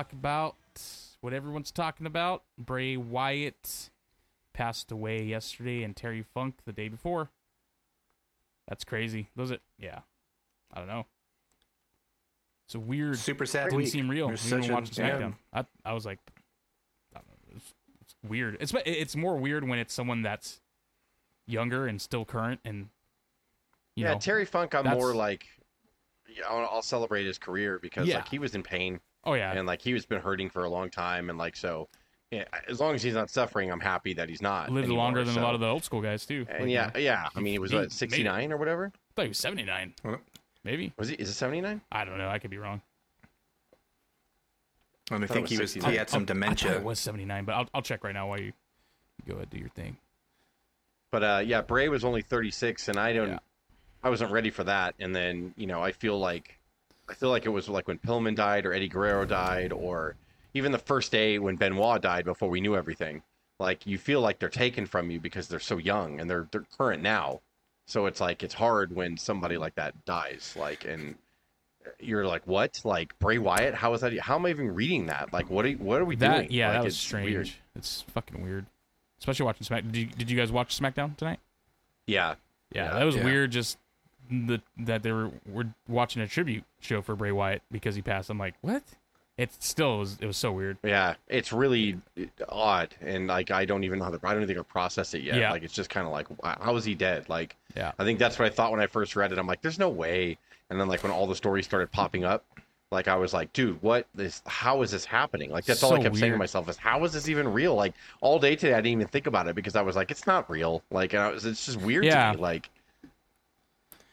talk about what everyone's talking about. Bray Wyatt passed away yesterday, and Terry Funk the day before. That's crazy. Those it? Yeah. I don't know. It's a weird. Super sad Didn't week. seem real. There's Even such a- watching yeah. SmackDown, I I was like, I know, it's, it's weird. It's it's more weird when it's someone that's younger and still current, and you yeah, know, Terry Funk, I'm more like, I'll, I'll celebrate his career because Yeah. like he was in pain oh yeah, and like he was been hurting for a long time and like so, yeah, as long as he's not suffering, I'm happy that he's not. lived anymore, longer than so- a lot of the old school guys too. And Like, you yeah, yeah. I mean, it was he made what it. 69 or whatever. I thought he was seventy nine, maybe. Was he? Is it 79? I don't know. I could be wrong. I thought it think was he was 69. he had some I thought dementia. it was seventy nine, but I'll I'll check right now while you, you go ahead do your thing. But uh, yeah, Bray was only 36, and I don't, Yeah. I wasn't ready for that. And then you know, I feel like, I feel like it was like when Pillman died or Eddie Guerrero died, or even the first day when Benoit died before we knew everything. Like you feel like they're taken from you because they're so young and they're they're current now. So it's like it's hard when somebody like that dies. Like and you're like, what? Like Bray Wyatt? How is that? How am I even reading that? Like, what are what are we That doing? yeah, Like, that was it's strange. weird. It's fucking weird, especially watching Smack. Did you did you guys watch SmackDown tonight? Yeah, Yeah, Yeah. that was Yeah. weird. Just the that they were were watching a tribute show for Bray Wyatt because he passed. I'm like, what? It still was. It was so weird. Yeah, it's really odd, and like I don't even know how to. I don't even think I've processed it yet. Yeah. Like it's just kind of like, how is he dead? Like, Yeah. I think that's what I thought when I first read it. I'm like, there's no way. And then like when all the stories started popping up, like I was like, dude, what this? How is this happening? Like that's all I So kept saying to myself is, how is this even real? Like all day today, I didn't even think about it because I was like, it's not real. Like, and I was, it's just weird Yeah. to me. Like,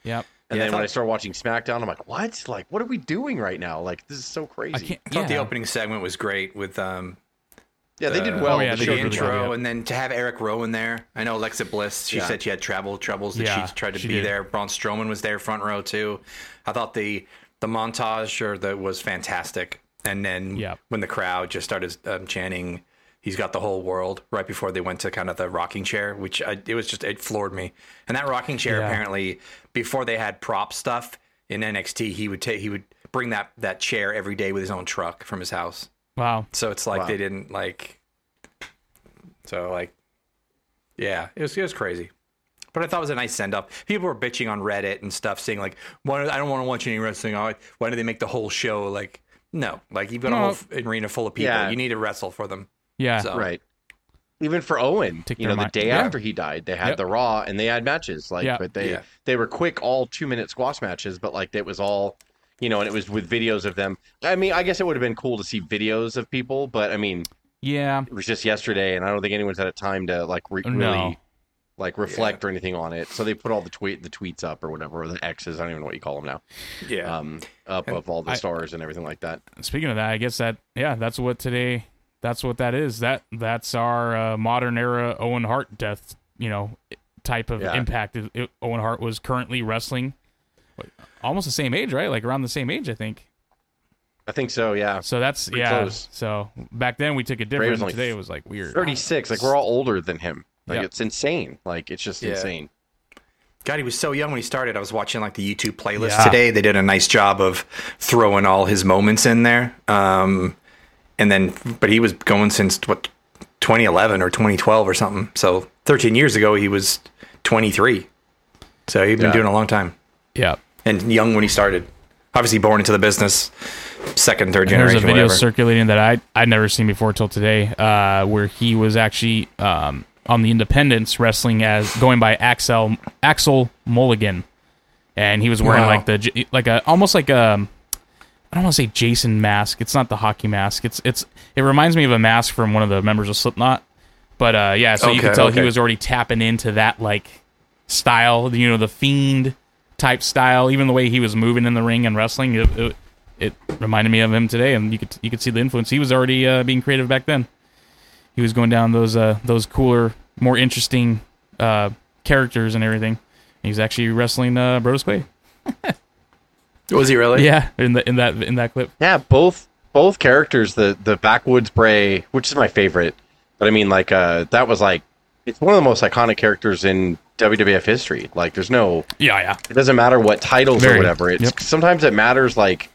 Yep. and Yeah, then when I thought- started watching SmackDown, I'm like, what? Like, what are we doing right now? Like, this is so crazy. I can't. I thought the opening segment was great with um yeah, they did well. Oh, yeah, The they the show did did really well. intro, yeah. and then to have Eric Rowan there. I know Alexa Bliss. She Yeah. said she had travel troubles that Yeah, she tried to she be did. there. Braun Strowman was there front row too. I thought the the montage or the was fantastic. And then Yeah. when the crowd just started um, chanting, "He's got the whole world!" right before they went to kind of the rocking chair, which I, it was just it floored me. And that rocking chair Yeah. apparently before they had prop stuff in NXT, he would take he would bring that that chair every day with his own truck from his house. Wow. So it's like Wow. they didn't like. So like, yeah, it was it was crazy, but I thought it was a nice send up. People were bitching on Reddit and stuff, saying like, "Why I don't want to watch any wrestling. Why why do they make the whole show like?" No, like you've got a whole arena full of people. Yeah. You need to wrestle for them. Yeah. So Right. Even for Owen, Take you know, the mi- day yeah. after he died, they had Yep. the Raw and they had matches. Like, Yeah. but they Yeah. they were quick, all two minute squash matches. But like, it was all, you know, and it was with videos of them. I mean, I guess it would have been cool to see videos of people, but I mean, Yeah. it was just yesterday, and I don't think anyone's had a time to like re- No. really like reflect or anything on it. So they put all the tweet the tweets up or whatever, or the X's. I don't even know what you call them now. yeah, Um, up And of all the I- stars and everything like that. Speaking of that, I guess that yeah, that's what today. That's what that is. That that's our uh, modern era Owen Hart death. You know, type of Yeah. impact. It- it- Owen Hart was currently wrestling, almost the same age, right? Like around the same age, I think. I think so. Yeah. So that's Pretty yeah. close. So back then we took it Ray was different. only Today it was like weird. 36. Like we're all older than him. Like Yep. it's insane. Like it's just Yeah. insane. God, he was so young when he started. I was watching like the YouTube playlist Yeah. today. They did a nice job of throwing all his moments in there. Um, and then, but he was going since what 2011 or 2012 or something. So 13 years ago, he was 23. So he'd been Yeah. doing a long time Yeah. and young when he started. Obviously, born into the business, second, third And There's a video whatever. circulating that I I'd never seen before till today, uh, where he was actually um, on the Independence wrestling as going by Axel Axel Mulligan, and he was wearing Wow. like the like a almost like a I don't want to say Jason mask. It's not the hockey mask. It's it's it reminds me of a mask from one of the members of Slipknot. But uh, yeah, so you Okay, could tell he was already tapping into that like style, you know, the fiend type style. Even the way he was moving in the ring and wrestling, it, it, it reminded me of him today, and you could you could see the influence. He was already uh, being creative back then. He was going down those uh, those cooler, more interesting uh, characters and everything. He was actually wrestling uh, Brodus Clay. Was he really? Yeah, in the in that in that clip. Yeah, both both characters, the the backwoods Bray, which is my favorite, but I mean like uh that was like it's one of the most iconic characters in WWF history. Like there's no Yeah, yeah. it doesn't matter what titles Very. or whatever. It's Yep. sometimes it matters like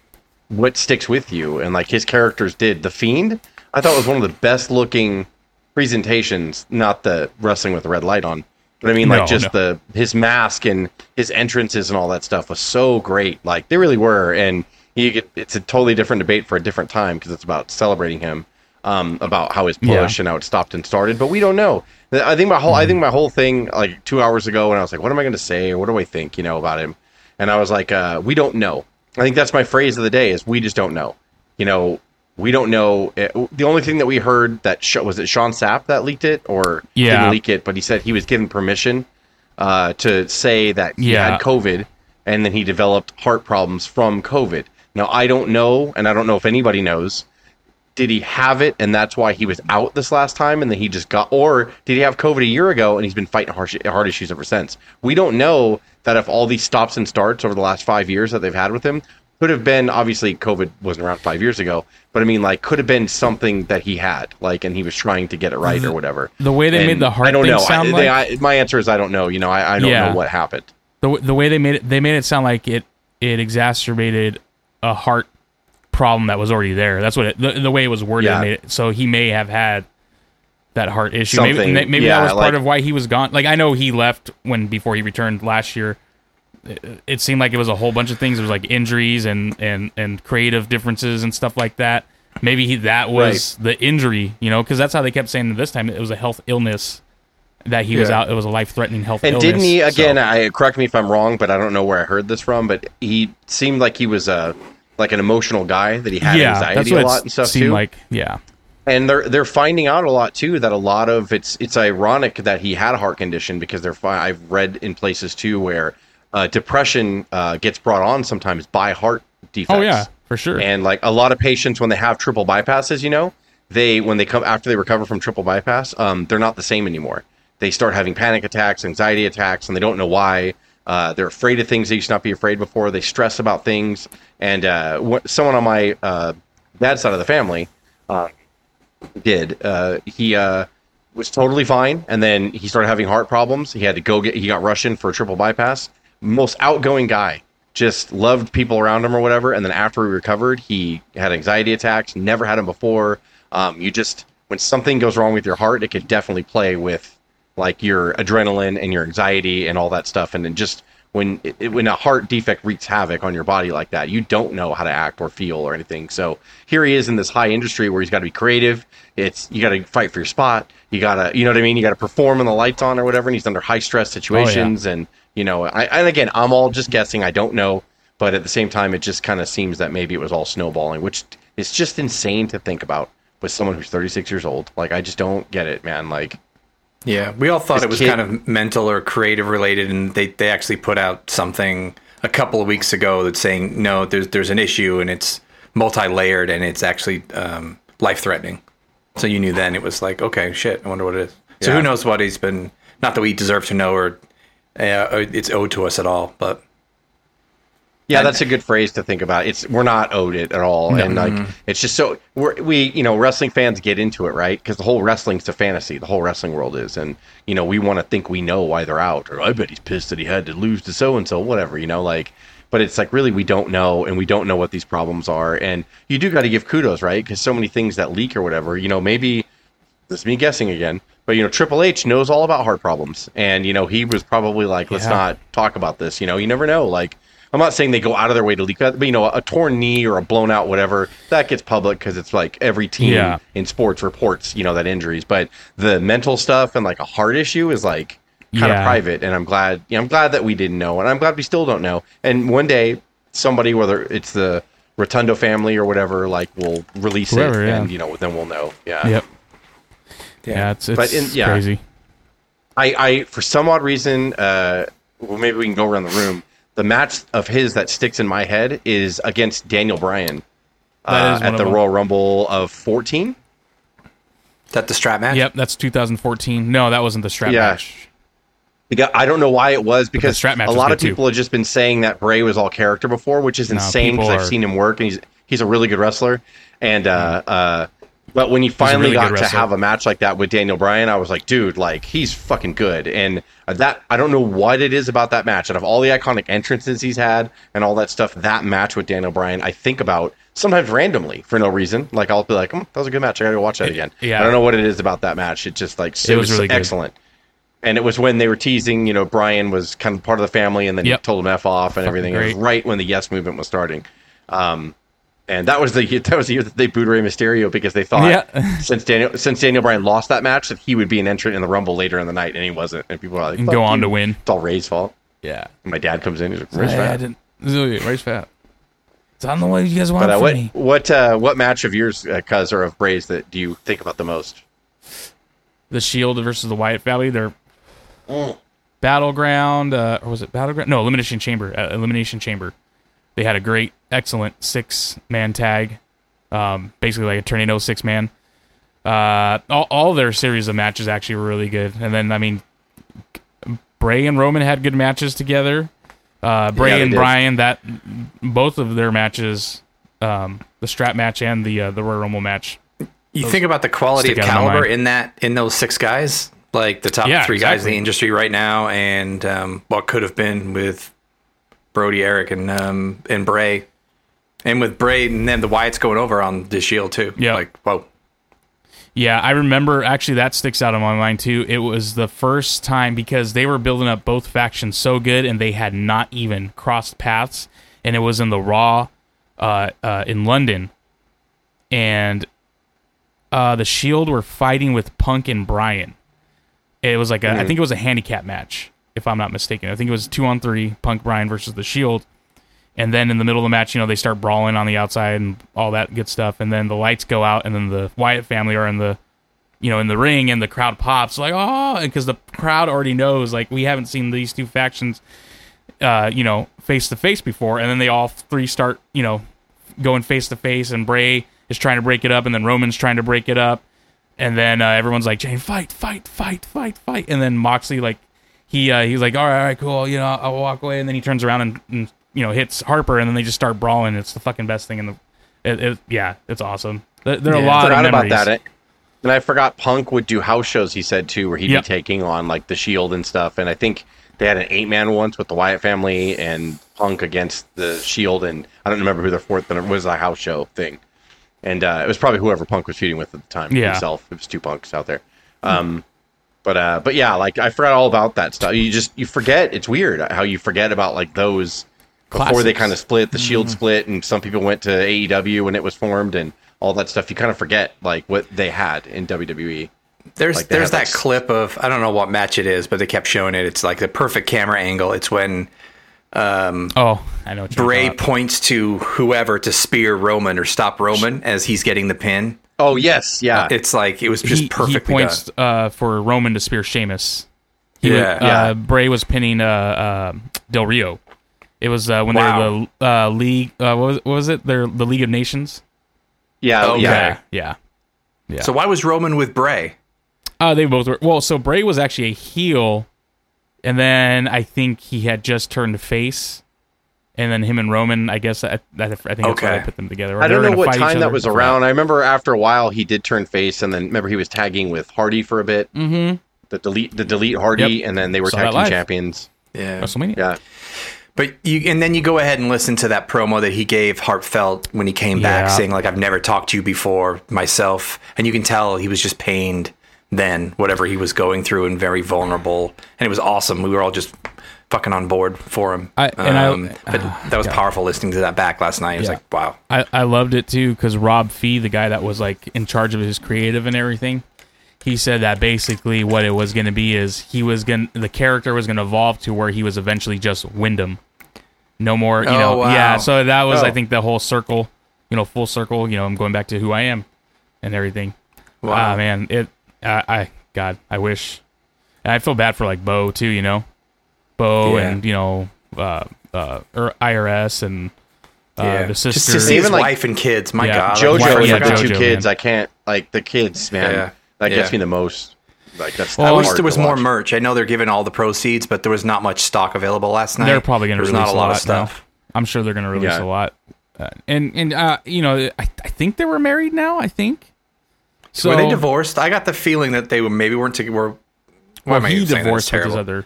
what sticks with you, and like his characters did. The Fiend, I thought was one of the best looking presentations. Not the wrestling with the red light on, but I mean like No, just no. the his mask and his entrances and all that stuff was so great. Like they really were, and you get it's a totally different debate for a different time because it's about celebrating him, um, about how his Yeah. push and how it stopped and started. But we don't know. I think my whole I think my whole thing like two hours ago when I was like, what am I going to say or what do I think you know about him, and I was like, uh, we don't know. I think that's my phrase of the day is we just don't know. You know, we don't know. It, the only thing that we heard that sh- was it Sean Sapp that leaked it or Yeah. didn't leak it, but he said he was given permission uh, to say that he Yeah. had COVID and then he developed heart problems from COVID. Now I don't know, and I don't know if anybody knows. Did he have it, and that's why he was out this last time, and then he just got, or did he have COVID a year ago and he's been fighting heart, heart issues ever since? We don't know that if all these stops and starts over the last five years that they've had with him could have been obviously COVID wasn't around five years ago, but I mean like could have been something that he had, like, and he was trying to get it right or whatever. The way they And made the heart I don't thing know. sound I, like they, I, my answer is I don't know. You know, I, I don't Yeah. know what happened. the the way they made it they made it sound like it it exacerbated a heart problem that was already there. That's what it, the, the way it was worded Yeah. made it. So he may have had that heart issue. Maybe, Something, may- maybe yeah, that was part like- of why he was gone. Like I know he left when before he returned last year. It, it seemed like it was a whole bunch of things. It was like injuries and and and creative differences and stuff like that. Maybe he, that was the injury, you know, because that's how they kept saying this time it was a health illness that he was out. It was a life threatening health illness. And illness. didn't he So- again? I correct me if I'm wrong, but I don't know where I heard this from. But he seemed like he was a like an emotional guy that he had yeah, anxiety a lot and stuff seemed too. like. Yeah, and they're they're finding out a lot too that a lot of it's it's ironic that he had a heart condition because they're I've read in places too where uh, depression uh, gets brought on sometimes by heart defects. Oh yeah, for sure. And like a lot of patients, when they have triple bypasses, you know, they when they come after they recover from triple bypass, um, they're not the same anymore. They start having panic attacks, anxiety attacks, and they don't know why. Uh, they're afraid of things they used to not be afraid before. They stress about things. And uh, what, someone on my uh, dad's side of the family uh, did. Uh, he uh, was totally fine, and then he started having heart problems. He had to go get. He got rushed in for a triple bypass. Most outgoing guy, just loved people around him or whatever. And then after he recovered, he had anxiety attacks. Never had them before. Um, you just when something goes wrong with your heart, it could definitely play with like your adrenaline and your anxiety and all that stuff. And then just when it, when a heart defect wreaks havoc on your body like that, you don't know how to act or feel or anything. So here he is in this high industry where he's got to be creative. It's you got to fight for your spot. You gotta, you know what I mean. You got to perform when the lights on or whatever. And he's under high stress situations. And you know, I and again, I'm all just guessing. I don't know, but at the same time, it just kind of seems that maybe it was all snowballing, which is just insane to think about with someone who's 36 years old. Like I just don't get it, man. Like Yeah, we all thought it was kid- kind of mental or creative related, and they, they actually put out something a couple of weeks ago that's saying no, there's there's an issue and it's multi layered and it's actually um, life threatening. So you knew then it was like okay, shit, I wonder what it is. So Yeah. who knows what he's been? Not that we deserve to know or uh, it's owed to us at all, but Yeah, that's a good phrase to think about. It's we're not owed it at all, and like it's just so we're, we you know wrestling fans get into it right because the whole wrestling's a fantasy. The whole wrestling world is, and you know we want to think we know why they're out, or I bet he's pissed that he had to lose to so and so, whatever you know, like. But it's like really we don't know, and we don't know what these problems are, and you do got to give kudos, right? Because so many things that leak or whatever, you know, maybe this is me guessing again, but you know, Triple H knows all about heart problems, and you know, he was probably like, let's Yeah. not talk about this. You know, you never know. Like, I'm not saying they go out of their way to leak that, but you know, a torn knee or a blown out whatever that gets public because it's like every team Yeah. in sports reports, you know, that injuries. But the mental stuff and like a heart issue is like kind of Yeah. private, and I'm glad. Yeah, I'm glad that we didn't know, and I'm glad we still don't know. And one day, somebody, whether it's the Rotunda family or whatever, like will release Whoever, it, and you know, then we'll know. Yeah. Yep. Yeah, it's it's But in- yeah. crazy. I, I for some odd reason, uh, well, maybe we can go around the room. The match of his that sticks in my head is against Daniel Bryan uh, at the. Royal Rumble of 14. is that the strap match? Yep, that's 2014. No, that wasn't the strap Yeah. match. Because I don't know why it was because strap match a lot good of too. people have just been saying that Bray was all character before, which is No, insane because people I've seen him work and he's he's a really good wrestler. And uh, uh, But when he finally really got to have a match like that with Daniel Bryan, I was like, dude, like he's fucking good. And that I don't know what it is about that match. Out of all the iconic entrances he's had and all that stuff, that match with Daniel Bryan, I think about sometimes randomly for no reason. Like I'll be like, mm, that was a good match. I gotta go watch that again. yeah. I don't know what it is about that match. It just like it, was was, really good. excellent. And it was when they were teasing, you know, Bryan was kind of part of the family, and then Yep. he told him f off and everything. It was right when the Yes movement was starting. Um, and that was the that was the year that they booed Rey Mysterio because they thought Yeah. since Daniel since Daniel Bryan lost that match that he would be an entrant in the Rumble later in the night, and he wasn't. And people were like, go on you." to win. It's all Rey's fault. Yeah. And my dad comes in, he's like, "Rey's Hey, I fat." didn't. Race fat. It's on the way you guys want But uh, what me. what uh, what match of yours, uh, Cuz, or of Bray's that do you think about the most? The Shield versus the Wyatt family. They're battleground. Uh, or was it battleground? No, elimination chamber. Uh, elimination chamber. They had a great, excellent six man tag. Um, basically like a tornado six man. Uh, all, all their series of matches actually were really good. And then I mean, Bray and Roman had good matches together. Uh, Bray Yeah, and did. Bryan, that both of their matches, um, the strap match and the uh, the Royal Rumble match. You think about the quality of stick out in my caliber in that in those six guys, like the top Yeah, three guys in the industry right now, and um, what could have been with Brodie, Eric, and um, and Bray, and with Bray, and then the Wyatts going over on the Shield too. Yeah. like whoa, Yeah, I remember actually that sticks out in my mind too. It was the first time because they were building up both factions so good and they had not even crossed paths. And it was in the Raw uh, uh, in London. And uh, the Shield were fighting with Punk and Bryan. It was like I think it was a handicap match, if I'm not mistaken. I think it was two on three, Punk Bryan versus the Shield. And then in the middle of the match, you know, they start brawling on the outside and all that good stuff. And then the lights go out, and then the Wyatt family are in the, you know, in the ring, and the crowd pops like, oh, because the crowd already knows, like, we haven't seen these two factions, uh, you know, face to face before. And then they all three start, you know, going face to face, and Bray is trying to break it up, and then Roman's trying to break it up, and then uh, everyone's like, Jane, fight, fight, fight, fight, fight, and then Moxley like he uh, he's like, all right, all right, cool, you know, I'll walk away, and then he turns around and, and you know hits Harper, and then they just start brawling. It's the fucking best thing in the, it, it, yeah, it's awesome. There, there are a lot of forgot about that. And I forgot Punk would do house shows. He said too, where he'd Yep. be taking on like the Shield and stuff. And I think they had an eight man once with the Wyatt family and Punk against the Shield. And I don't remember who their fourth, but it was a house show thing. And uh, it was probably whoever Punk was feuding with at the time Yeah. himself. It was two punks out there. Um, but uh, but yeah, like I forgot all about that stuff. You just you forget. It's weird how you forget about like those before they Mm-hmm. kind of split. The Shield split, and some people went to AEW when it was formed, and all that stuff. You kind of forget like what they had in. WWE. There's Like there's that like, clip of I don't know what match it is, but they kept showing it. It's like the perfect camera angle. It's when um, Oh, I know. Bray points to whoever to spear Roman or stop Roman as he's getting the pin. Oh yes, yeah. It's like it was just he, perfectly he points done. uh, for Roman to spear Sheamus. He Yeah. was, uh, Yeah. Bray was pinning uh, uh, Del Rio. It was uh, when Wow. they were the uh, league. Uh, what, was, what was it? They're the League of Nations. yeah, Okay. yeah. Yeah. Yeah. So why was Roman with Bray? Uh, they both were. Well, so Bray was actually a heel, and then I think he had just turned face, and then him and Roman. I guess I, I, I think that's why I put them together. Or I don't know gonna what time that was around. I remember after a while he did turn face, and then remember he was tagging with Hardy for a bit. Mhm. The delete, the delete Hardy, Yep. and then they were Saw tag team champions. Yeah. WrestleMania. Yeah, But you and then you go ahead and listen to that promo that he gave heartfelt when he came back Yeah. saying like I've never talked to you before myself and you can tell he was just pained then whatever he was going through and very vulnerable and it was awesome. We were all just fucking on board for him. I- and I- um, but that was powerful listening to that back last night. It was Yeah. like wow. I, I loved it too because Rob Fee, the guy that was like in charge of his creative and everything, he said that basically what it was going to be is he was going the character was going to evolve to where he was eventually just Wyndham, no more, you Oh, know, wow. yeah. So that was I Oh. think the whole circle, you know, full circle. You know, I'm going back to who I am and everything. Wow. Ah man, it I, I God, I wish. I feel bad for like Bo too, you know, Bo Yeah. and you know, uh, uh, or IRS and uh, yeah. the Just to sister. see his Even, like, wife and kids. My Yeah. god. JoJo why- and yeah, the two kids. man. I can't like the kids, man. Yeah. That gets Yeah. me the most. Like that's. I that's wish there was more merch. I know they're giving all the proceeds, but there was not much stock available last night. They're probably going to release not a lot lot of stuff. now. I'm sure they're going to release Yeah. a lot. Uh, and and uh, you know, I, I think they were married now. I think So were they divorced? I got the feeling that they maybe weren't together. Were, why Well, he even saying that? divorced with his other,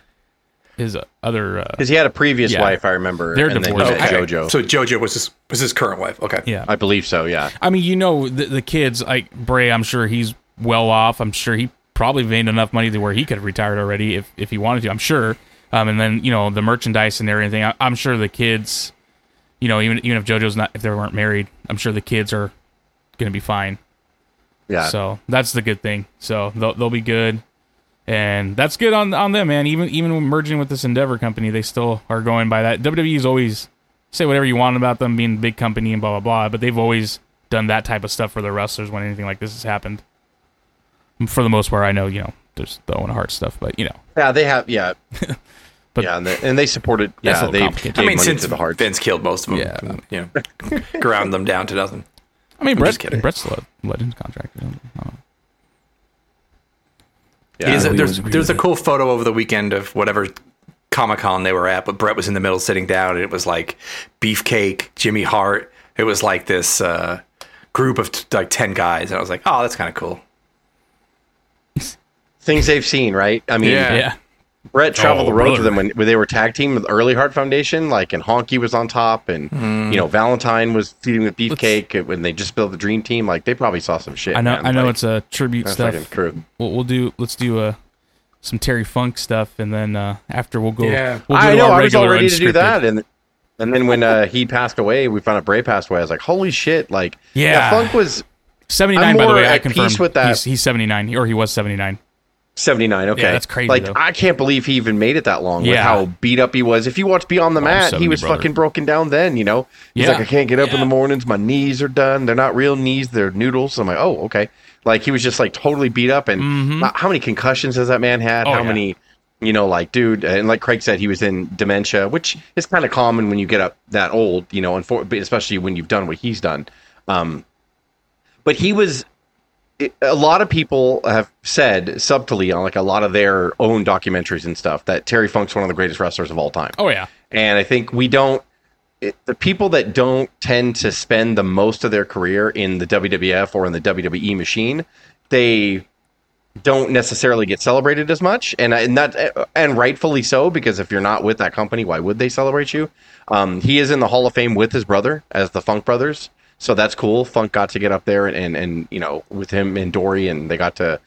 his uh, other. Uh, Because he had a previous Yeah. wife, I remember. They're and divorced. met Okay. JoJo. So JoJo was his was his current wife. Okay. yeah, I believe so. Yeah. I mean, you know, the, the kids like Bray. I'm sure he's well off. I'm sure he probably made enough money to where he could have retired already if if he wanted to. I'm sure. Um, and then you know the merchandise and everything. I, I'm sure the kids, you know, even even if JoJo's not, if they weren't married, I'm sure the kids are gonna be fine. Yeah. So that's the good thing. So they'll they'll be good, and that's good on on them, man. Even even merging with this Endeavor company, they still are going by that. WWE's always say whatever you want about them being a big company and blah blah blah, but they've always done that type of stuff for their wrestlers when anything like this has happened. For the most part, I know you know there's the Owen Hart stuff, but you know Yeah, they have. Yeah. But- yeah, and they, and they supported. Yeah, little they complicated. gave I mean, money since to the Harts. Vince killed most of them, Yeah. you know, ground them down to nothing. I mean Bret just kidding. Bret's a Legends contract. I don't know. Yeah, He's a- there's there's a with it. cool photo over the weekend of whatever Comic Con they were at, but Bret was in the middle sitting down, and it was like Beefcake, Jimmy Hart. It was like this uh, group of t- like ten guys, and I was like, oh, that's kind of cool. things they've seen, right? I mean, Yeah. Yeah, Bret traveled Oh, the road brother. with them when, when they were tag team with Early Hart Foundation, like, and Honky was on top, and Hmm. you know Valentine was feeding with Beefcake when they just built the Dream Team. Like, they probably saw some shit. I know. man. I know Like, it's a tribute that's stuff. fucking true. We'll, we'll do. Let's do uh, some Terry Funk stuff, and then uh, after we'll go. Yeah. we'll go I know. I was all regular ready to do that, and and then when uh, he passed away, we found out Bray passed away. I was like, holy shit! Like, Yeah. Funk was 79 by the way i at peace confirmed with that. He's, he's 79 or he was seventy nine. Okay, that's crazy, Like, though. I can't believe he even made it that long. With Yeah. how beat up he was. If you watch Beyond the I'm Mat, he was brother. fucking broken down. Then you know, he's Yeah. like, I can't get up in the mornings. My knees are done. They're not real knees. They're noodles. I'm like, oh, okay. Like he was just like totally beat up. And Mhm. how many concussions has that man had? Oh, how yeah. many? You know, like, dude, and like Craig said, he was in dementia, which is kind of common when you get up that old, you know, and for, especially when you've done what he's done. Um, but he was it, a lot of people have said subtly on like a lot of their own documentaries and stuff that Terry Funk's one of the greatest wrestlers of all time. oh yeah And I think we don't it, the people that don't tend to spend the most of their career in the WWF or in the WWE machine, they don't necessarily get celebrated as much, and and that and rightfully so because if you're not with that company, why would they celebrate you? Um, he is in the Hall of Fame with his brother as the Funk Brothers, so that's cool. Funk got to get up there and and, and you know with him and Dory, and they got to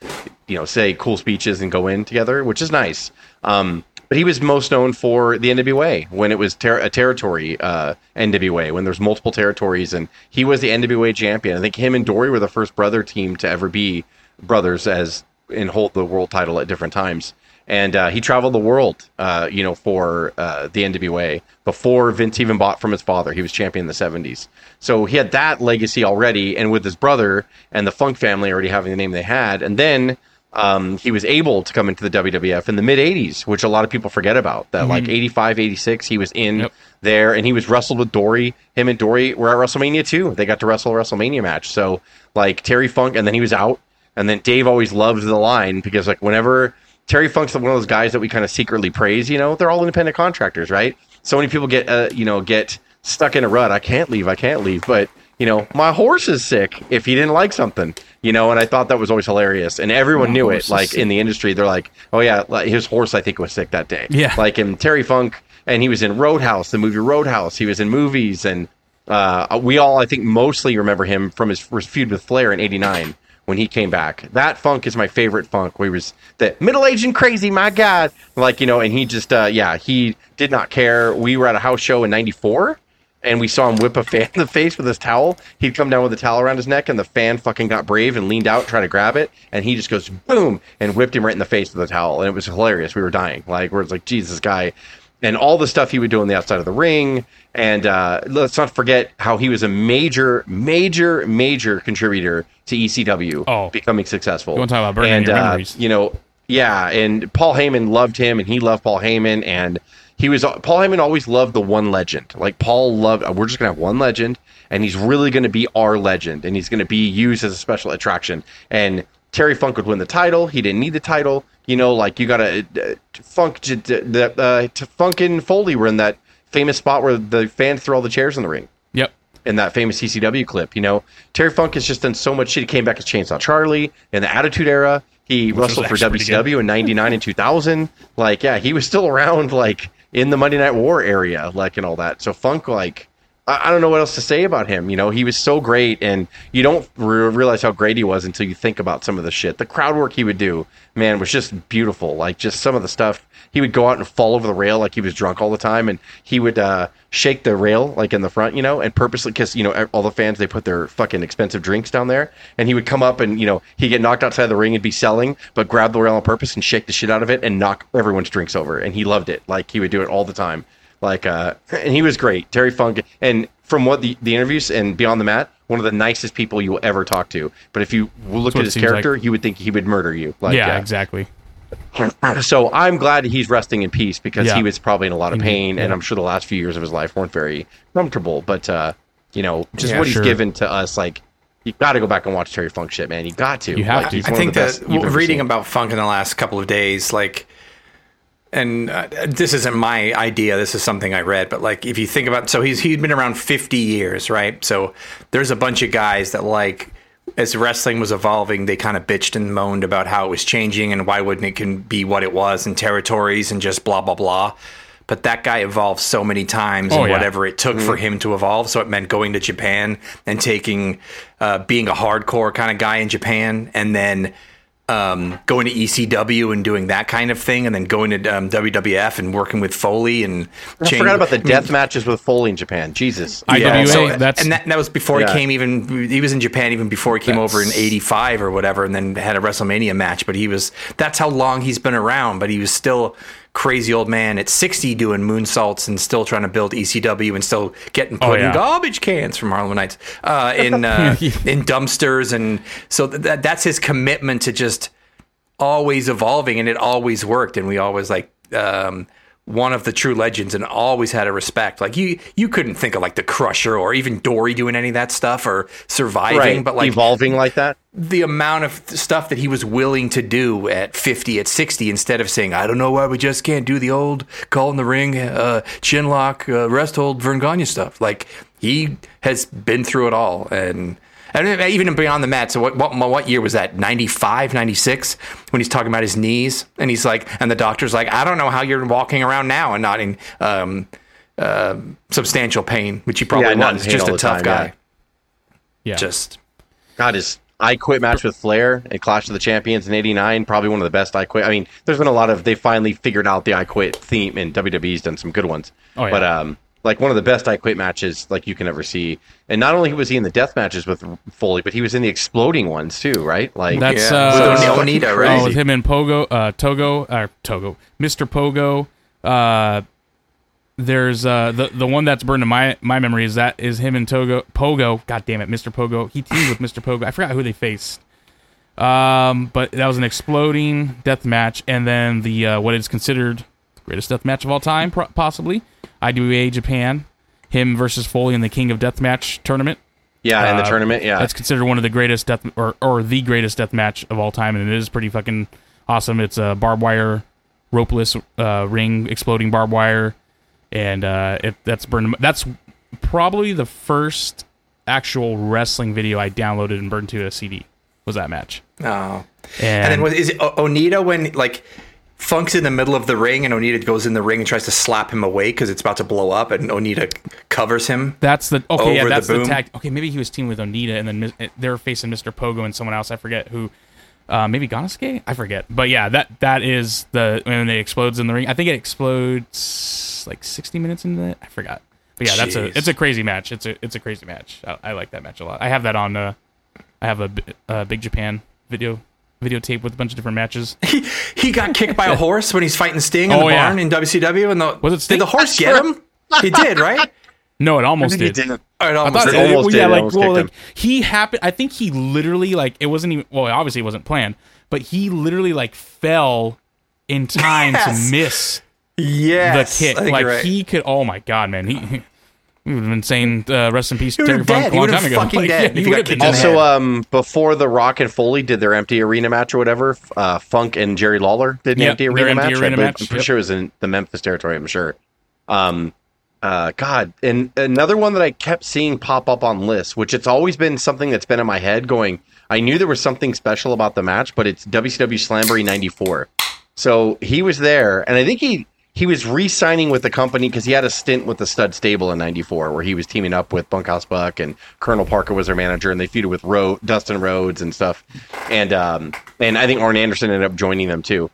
you know say cool speeches and go in together, which is nice. Um, but he was most known for the NWA when it was ter- a territory uh, NWA when there's multiple territories, and he was the NWA champion. I think him and Dory were the first brother team to ever be brothers as and hold the world title at different times. And uh, he traveled the world, uh, you know, for uh, the NWA before Vince even bought from his father. He was champion in the '70s, so he had that legacy already. And with his brother and the Funk family already having the name they had, and then um, he was able to come into the WWF in the mid 80s, which a lot of people forget about. That like 85, 86, he was in Yep. there and he was wrestled with Dory. Him and Dory were at WrestleMania too. They got to wrestle a WrestleMania match. So like Terry Funk, and then he was out. And then Dave always loved the line because like whenever Terry Funk's one of those guys that we kind of secretly praise, you know, they're all independent contractors, right? So many people get, uh, you know, get stuck in a rut. I can't leave. I can't leave. But you know, my horse is sick if he didn't like something, you know, and I thought that was always hilarious. And everyone My knew it. Like sick. in the industry, they're like, oh, yeah, like, his horse, I think, was sick that day. Yeah. Like in Terry Funk, and he was in Roadhouse, the movie Roadhouse. He was in movies. And uh, we all, I think, mostly remember him from his first feud with Flair in 89 when he came back. That funk is my favorite funk he was the middle aged and crazy, my God. Like, you know, and he just, uh, yeah, he did not care. We were at a house show in 94 and we saw him whip a fan in the face with his towel. He'd come down with a towel around his neck, and the fan fucking got brave and leaned out, trying to grab it, and he just goes boom and whipped him right in the face with a towel, and it was hilarious. We were dying, like we're like Jesus guy, and all the stuff he would do on the outside of the ring, and uh, let's not forget how he was a major, major, major contributor to ECW Oh. becoming successful. You wanna talk about burning and, your uh, memories. you know, yeah, and Paul Heyman loved him, and he loved Paul Heyman, and he was Paul Heyman always loved the one legend. Like Paul loved, we're just gonna have one legend, and he's really gonna be our legend, and he's gonna be used as a special attraction. And Terry Funk would win the title. He didn't need the title, you know. Like you gotta uh, Funk, j- d- the uh, Funk and Foley were in that famous spot where the fans throw all the chairs in the ring. Yep. in that famous ECW clip. You know, Terry Funk has just done so much shit. He came back as Chainsaw Charlie in the Attitude Era. He was wrestled for. WCW in '99 and 2000. Like, yeah, he was still around, like in the Monday Night War area, like and all that. So Funk, like, I, don't know what else to say about him. You know, he was so great, and you don't re- realize how great he was until you think about some of the shit. The crowd work he would do, man, was just beautiful. Like, just some of the stuff he would go out and fall over the rail like he was drunk all the time, and he would uh, shake the rail like in the front, you know, and purposely because you know all the fans they put their fucking expensive drinks down there, and he would come up and you know he'd get knocked outside the ring and be selling, but grab the rail on purpose and shake the shit out of it and knock everyone's drinks over, and he loved it. Like he would do it all the time, like uh, and he was great, Terry Funk, and from what the the interviews and beyond the mat. One of the nicest people you will ever talk to. But if you look at his seems like. character, you would think he would murder you. Like, yeah, uh, exactly. so I'm glad he's resting in peace because Yeah. he was probably in a lot of Indeed, pain, and. I'm sure the last few years of his life weren't very comfortable. But uh, you know, just Yeah, what he's sure. given to us, like you got to go back and watch Terry Funk shit, man. You got to. You have Like, to. I think that well, reading seen. about Funk in the last couple of days, like, and uh, this isn't my idea. This is something I read, but like, if you think about, so he's he'd been around fifty years, right? So there's a bunch of guys that like. As wrestling was evolving, they kind of bitched and moaned about how it was changing and why wouldn't it can be what it was and territories and just blah blah blah. But that guy evolved so many times Oh, and yeah. whatever it took for him to evolve. So it meant going to Japan and taking, uh, being a hardcore kind of guy in Japan, and then um, going to ECW and doing that kind of thing, and then going to um, WWF and working with Foley and. I change- forgot about the I mean, death matches with Foley in Japan. Jesus. IWA, so- that's and that, that was before Yeah. he came. Even he was in Japan even before he came over in '85 or whatever, and then had a WrestleMania match. But he was that's how long he's been around. But he was still crazy old man at 60 doing moonsaults and still trying to build ECW and still getting put Oh, in garbage cans from Harlem Nights uh, in uh, in dumpsters. And so th- that that's his commitment to just always evolving and it always worked. And we always like um one of the true legends and always had a respect like you you couldn't think of like the crusher or even dory doing any of that stuff or surviving Right. but like evolving like that. the amount of stuff that he was willing to do at 50 at 60 instead of saying i don't know why we just can't do the old call in the ring uh chin lock uh, rest hold verne gagne stuff like he has been through it all and and even beyond the mat. So what, what what year was that? 95, 96 when he's talking about his knees and he's like and the doctor's like, "I don't know how you're walking around now and not in um uh, substantial pain, which he probably Yeah, not in was. Just a tough time, guy. yeah. yeah. Just God, his I Quit match with Flair and Clash of the Champions in '89, probably one of the best I Quit. I mean, there's been a lot of they finally figured out the I Quit theme, and WWE's done some good ones. Oh, yeah. But um, like one of the best I Quit matches like you can ever see. And not only was he in the death matches with Foley, but he was in the exploding ones too, right? Like That's Yeah, uh, with Onita, right? Oh, with him and Pogo, uh, Togo, uh, Togo, Mr. Pogo. Uh, there's uh, the the one that's burned in my my memory is that is him and Togo Pogo. God damn it, Mr. Pogo. He teamed with Mr. Pogo. I forgot who they faced. Um, but that was an exploding death match, and then the uh, what is considered the greatest death match of all time, pro- possibly IWA Japan, him versus Foley in the King of Death Match tournament. yeah, in the Uh, tournament, yeah. That's considered one of the greatest death or or the greatest death match of all time, and it is pretty fucking awesome. It's a barbed wire, ropeless uh, ring, exploding barbed wire, and uh, it that's burned. That's probably the first actual wrestling video I downloaded and burned to a CD. Was that match? oh. And, And then was, is it O- Onita when like Funk's in the middle of the ring and Onita goes in the ring and tries to slap him away because it's about to blow up and Onita covers him. That's the okay. yeah, the that's the, boom. tag. Okay, maybe he was teaming with Onita, and then they're facing Mr. Pogo and someone else. I forget who. Uh, maybe Ganosuke? I forget. But yeah, that that is the when it explodes in the ring. I think it explodes like sixty minutes into it. I forgot. But yeah, that's Jeez. a it's a crazy match. It's a it's a crazy match. I, I like that match a lot. I have that on. Uh, I have a, bi- uh Big Japan video videotape with a bunch of different matches. He he got kicked by a horse when he's fighting Sting in Oh, the yeah. barn in WCW. And the Was it Sting? did the horse get him? He did, right? No, it almost did. he did. Or it I almost thought did. it, Almost well, yeah, like well, like he happened. I think he literally like it wasn't even well, obviously it wasn't planned, but he literally like fell in time Yes. to miss the kick. Like right. he could. Oh my god, man, he. He would have been saying uh, rest in peace, He Terry. Funk, a long time ago. fucking Like, dead yeah, he he got would've kicked been in the dead. Also, um, before the Rock and Foley did their empty arena match or whatever, uh, Funk and Jerry Lawler did an Yep, empty their arena empty match. arena I believe- match, I'm pretty yep. sure it was in the Memphis territory. I'm sure. Um, uh, God, and another one that I kept seeing pop up on lists, which it's always been something that's been in my head. Going, I knew there was something special about the match, but it's WCW Slamboree '94. So he was there, and I think he he was re-signing with the company because he had a stint with the Stud Stable in '94, where he was teaming up with Bunkhouse Buck and Colonel Parker was their manager, and they feuded with Ro- Dustin Rhodes and stuff, and um, and I think Arn Anderson ended up joining them too.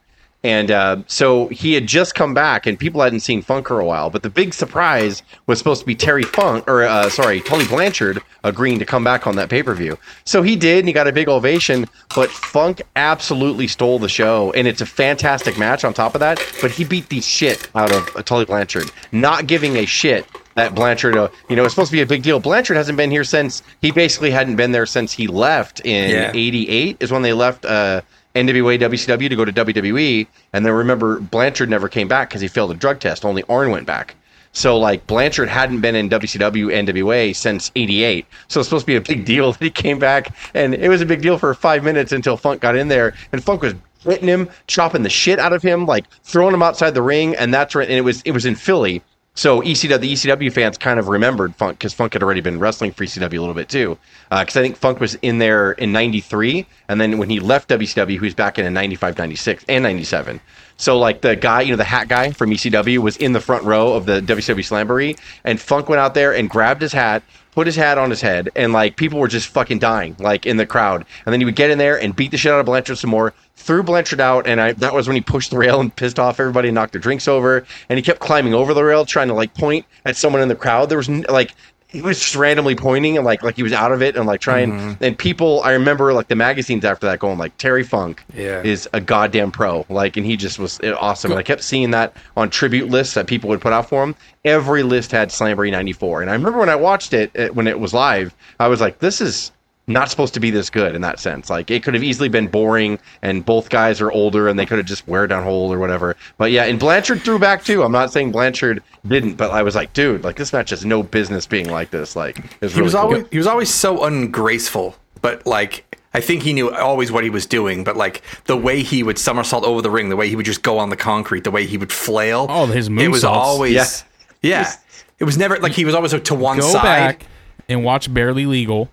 And uh, so he had just come back, and people hadn't seen Funk for a while. But the big surprise was supposed to be Terry Funk, or uh, sorry, Tully Blanchard agreeing to come back on that pay per view. So he did, and he got a big ovation. But Funk absolutely stole the show, and it's a fantastic match on top of that. But he beat the shit out of uh, Tully Blanchard, not giving a shit that Blanchard, uh, you know, it's supposed to be a big deal. Blanchard hasn't been here since he basically hadn't been there since he left in Yeah. '88 is when they left uh, NWA WCW to go to WWE, and then remember Blanchard never came back because he failed a drug test. Only Arn went back. So like Blanchard hadn't been in WCW NWA since '88, so it's supposed to be a big deal that he came back, and it was a big deal for five minutes until Funk got in there, and Funk was hitting him, chopping the shit out of him, like throwing him outside the ring, and that's right. And it was it was in Philly, so ECW, the ECW fans kind of remembered Funk because Funk had already been wrestling for ECW a little bit too. Uh, because I think Funk was in there in '93, and then when he left WCW, he was back in in '95, '96, and '97. So like the guy, you know, the hat guy from ECW was in the front row of the WCW Slamboree, and Funk went out there and grabbed his hat, put his hat on his head, and like people were just fucking dying, like in the crowd. And then he would get in there and beat the shit out of Blanchard some more, threw Blanchard out, and I that was when he pushed the rail and pissed off everybody and knocked their drinks over. And he kept climbing over the rail, trying to like point at someone in the crowd. There was like he was just randomly pointing and like like he was out of it and like trying and people I remember like the magazines after that going like Terry Funk Yeah. is a goddamn pro. Like and he just was uh, awesome. And I kept seeing that on tribute lists that people would put out for him. Every list had Slamboree 94 and I remember when I watched it uh, when it was live I was like this is not supposed to be this good in that sense. Like it could have easily been boring, and both guys are older, and they could have just wear down hole or whatever. But yeah, and Blanchard threw back too. I'm not saying Blanchard didn't, but I was like, dude, like this match has no business being like this. Like it was He really was cool. always he was always so ungraceful, but like I think he knew always what he was doing. But like the way he would somersault over the ring, the way he would just go on the concrete, the way he would flail. Oh, his It was moonsaults. always Yeah. yeah. It was never like he was always to one Go side. back and watch Barely Legal,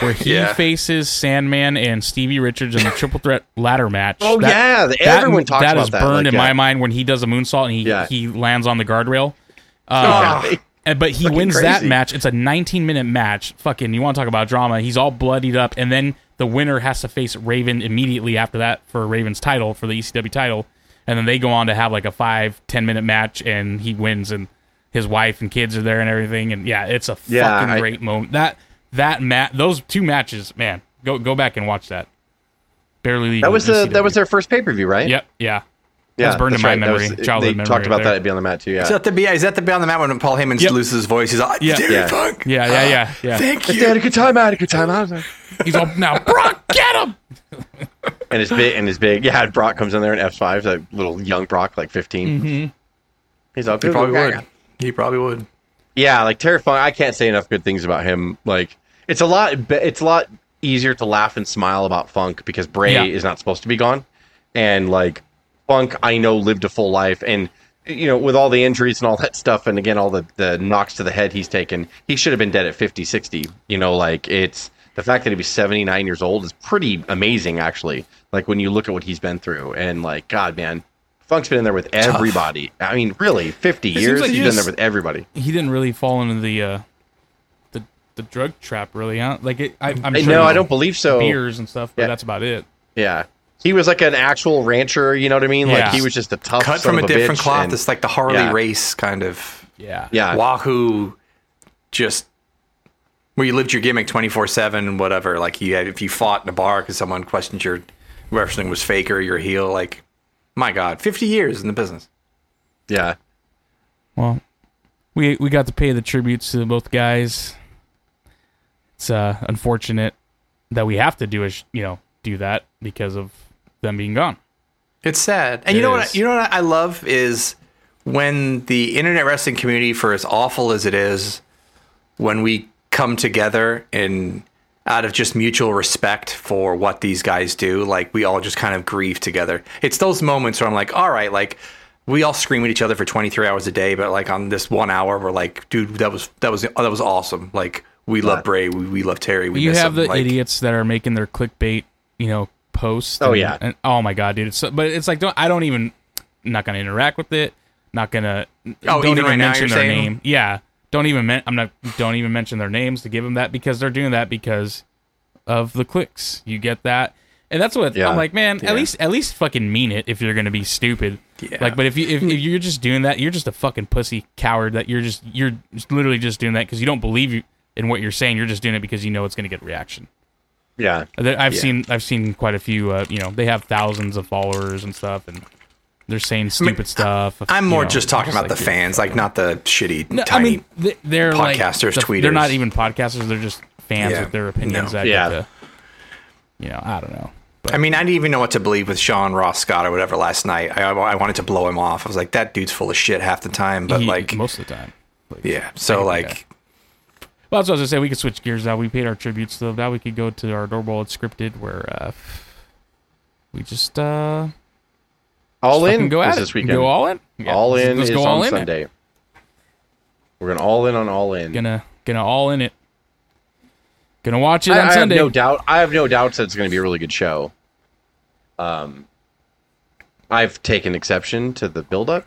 where he Yeah. faces Sandman and Stevie Richards in the triple threat ladder match. Oh That- yeah, that- everyone talks that about is that. burned like, in my yeah. mind when he does a moonsault and he Yeah. he lands on the guardrail. Uh, Yeah. and- but he Fucking wins that match. It's a 19 minute match. Fucking, you want to talk about drama? He's all bloodied up, and then the winner has to face Raven immediately after that for Raven's title for the ECW title, and then they go on to have like a five 10 minute match, and he wins, and his wife and kids are there and everything, and yeah, it's a Yeah, fucking I- great moment. That that mat, those two matches, man, go go back and watch that. Barely legal. That was the ECW. that was their first pay per view, right? Yep, yeah. yeah, That's burned in that's my right. That memory, was- childhood they memory talked about there. that at Beyond the Mat too. Yeah, Is that the yeah, is that the Beyond the Mat when Paul Heyman Yep. loses his voice? He's like, Yeah. Terry Yeah. Funk. Yeah, yeah, yeah, yeah. Thank They you. had a good time. I had a good time. I was like- He's all now, Brock, get him. and his big and his big yeah. Brock comes in there in F five, like little young Brock, like 15 Mm-hmm. He's all He probably would. He probably would. Yeah, like Terry Funk. I can't say enough good things about him. Like it's a lot. It's a lot easier to laugh and smile about Funk because Bray Yeah. is not supposed to be gone, and like Funk, I know lived a full life, and you know with all the injuries and all that stuff, and again all the the knocks to the head he's taken, he should have been dead at 50, 60. You know, like it's the fact that he was seventy nine years old is pretty amazing, actually. Like when you look at what he's been through, and like God, man. Funk's been in there with everybody. I mean, really, fifty seems years. like he's he been just- there with everybody. He didn't really fall into the uh, the the drug trap, really, huh? Like, it, I, I'm Uh, sure no, I don't believe so. beers and stuff, but Yeah. that's about it. Yeah. He was like an actual rancher, you know what I mean? Yeah. Like he was just a tough Cut from a of different cloth. and- It's like the Harley Yeah. race kind of. Yeah, yeah. Wahoo just where you lived your gimmick 24-7 whatever like you had if you fought in a bar because someone questioned your wrestling was fake or your heel like my god 50 years in the business Yeah. Well, we we got to pay the tributes to both guys. It's uh, unfortunate that we have to do a sh- you know do that because of them being gone. it's sad and It you know what is. you know what i love is when the internet wrestling community for as awful as it is when we come together and out of just mutual respect for what these guys do like we all just kind of grieve together it's those moments where i'm like all right like we all scream at each other for 23 hours a day, but like on this one hour, we're like, dude, that was that was that was awesome. Like we love Bray, we, we love Terry. We you miss have him. the like, idiots that are making their clickbait, you know, posts. Oh, and- yeah. and oh my god, dude! It's so, but it's like don't, I don't even not gonna interact with it. Not gonna. Oh, don't even even right mention you're their saying- name. Yeah, don't even. Men- I'm not. Don't even mention their names to give them that because they're doing that because of the clicks. You get that, and that's what Yeah. I'm like, man. Yeah. At least, at least, fucking mean it if you're gonna be stupid. Yeah. Like, but if you if, if you're just doing that, you're just a fucking pussy coward. That you're just you're just literally just doing that because you don't believe you in what you're saying. You're just doing it because you know it's gonna get reaction. Yeah. I've Yeah. seen I've seen quite a few. Uh, you know, they have thousands of followers and stuff, and they're saying stupid stuff. I'm more know, just talking it's about the fans, like not the shitty No, I mean th- they're like podcasters, the- tweeters. They're not even podcasters. They're just fans Yeah. with their opinions. No. That Yeah. to, you know, I don't know. But I mean, I didn't even know what to believe with Sean Ross Scott or whatever last night. I, I wanted to blow him off. I was like, that dude's full of shit half the time. But he- like, most of the time. Like, yeah. So I can- like, Well, that's what I was gonna say. We could switch gears now. We paid our tributes, so now we could go to our normal unscripted, where uh, we just uh, All fucking in go at is it. this weekend. Go all in. Yeah, all let's- in let's is go all on in it. Sunday. We're gonna all in on all in. Gonna gonna all in it. Gonna watch it I, on I have Sunday. no doubt. I have no doubts that it's going to be a really good show. Um, I've taken exception to the build-up.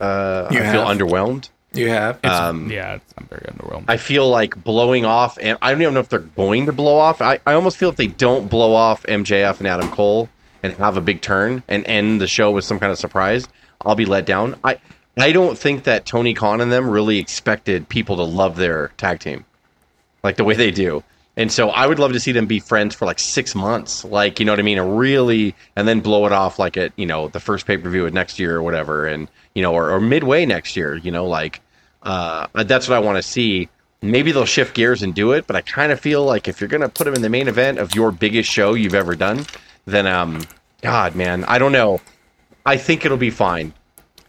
Uh, You I feel underwhelmed. You have. Um, yeah, it's, I'm very underwhelmed. I feel like blowing off, and I don't even know if they're going to blow off. I, I almost feel if they don't blow off MJF and Adam Cole and have a big turn and end the show with some kind of surprise, I'll be let down. I I don't think that Tony Khan and them really expected people to love their tag team like the way they do. And so I would love to see them be friends for like six months, like you know what I mean, and really, and then blow it off like at you know the first pay per view of next year or whatever, and you know, or, or midway next year, you know, like uh, that's what I want to see. Maybe they'll shift gears and do it, but I kind of feel like if you're gonna put them in the main event of your biggest show you've ever done, then um, God, man, I don't know. I think it'll be fine.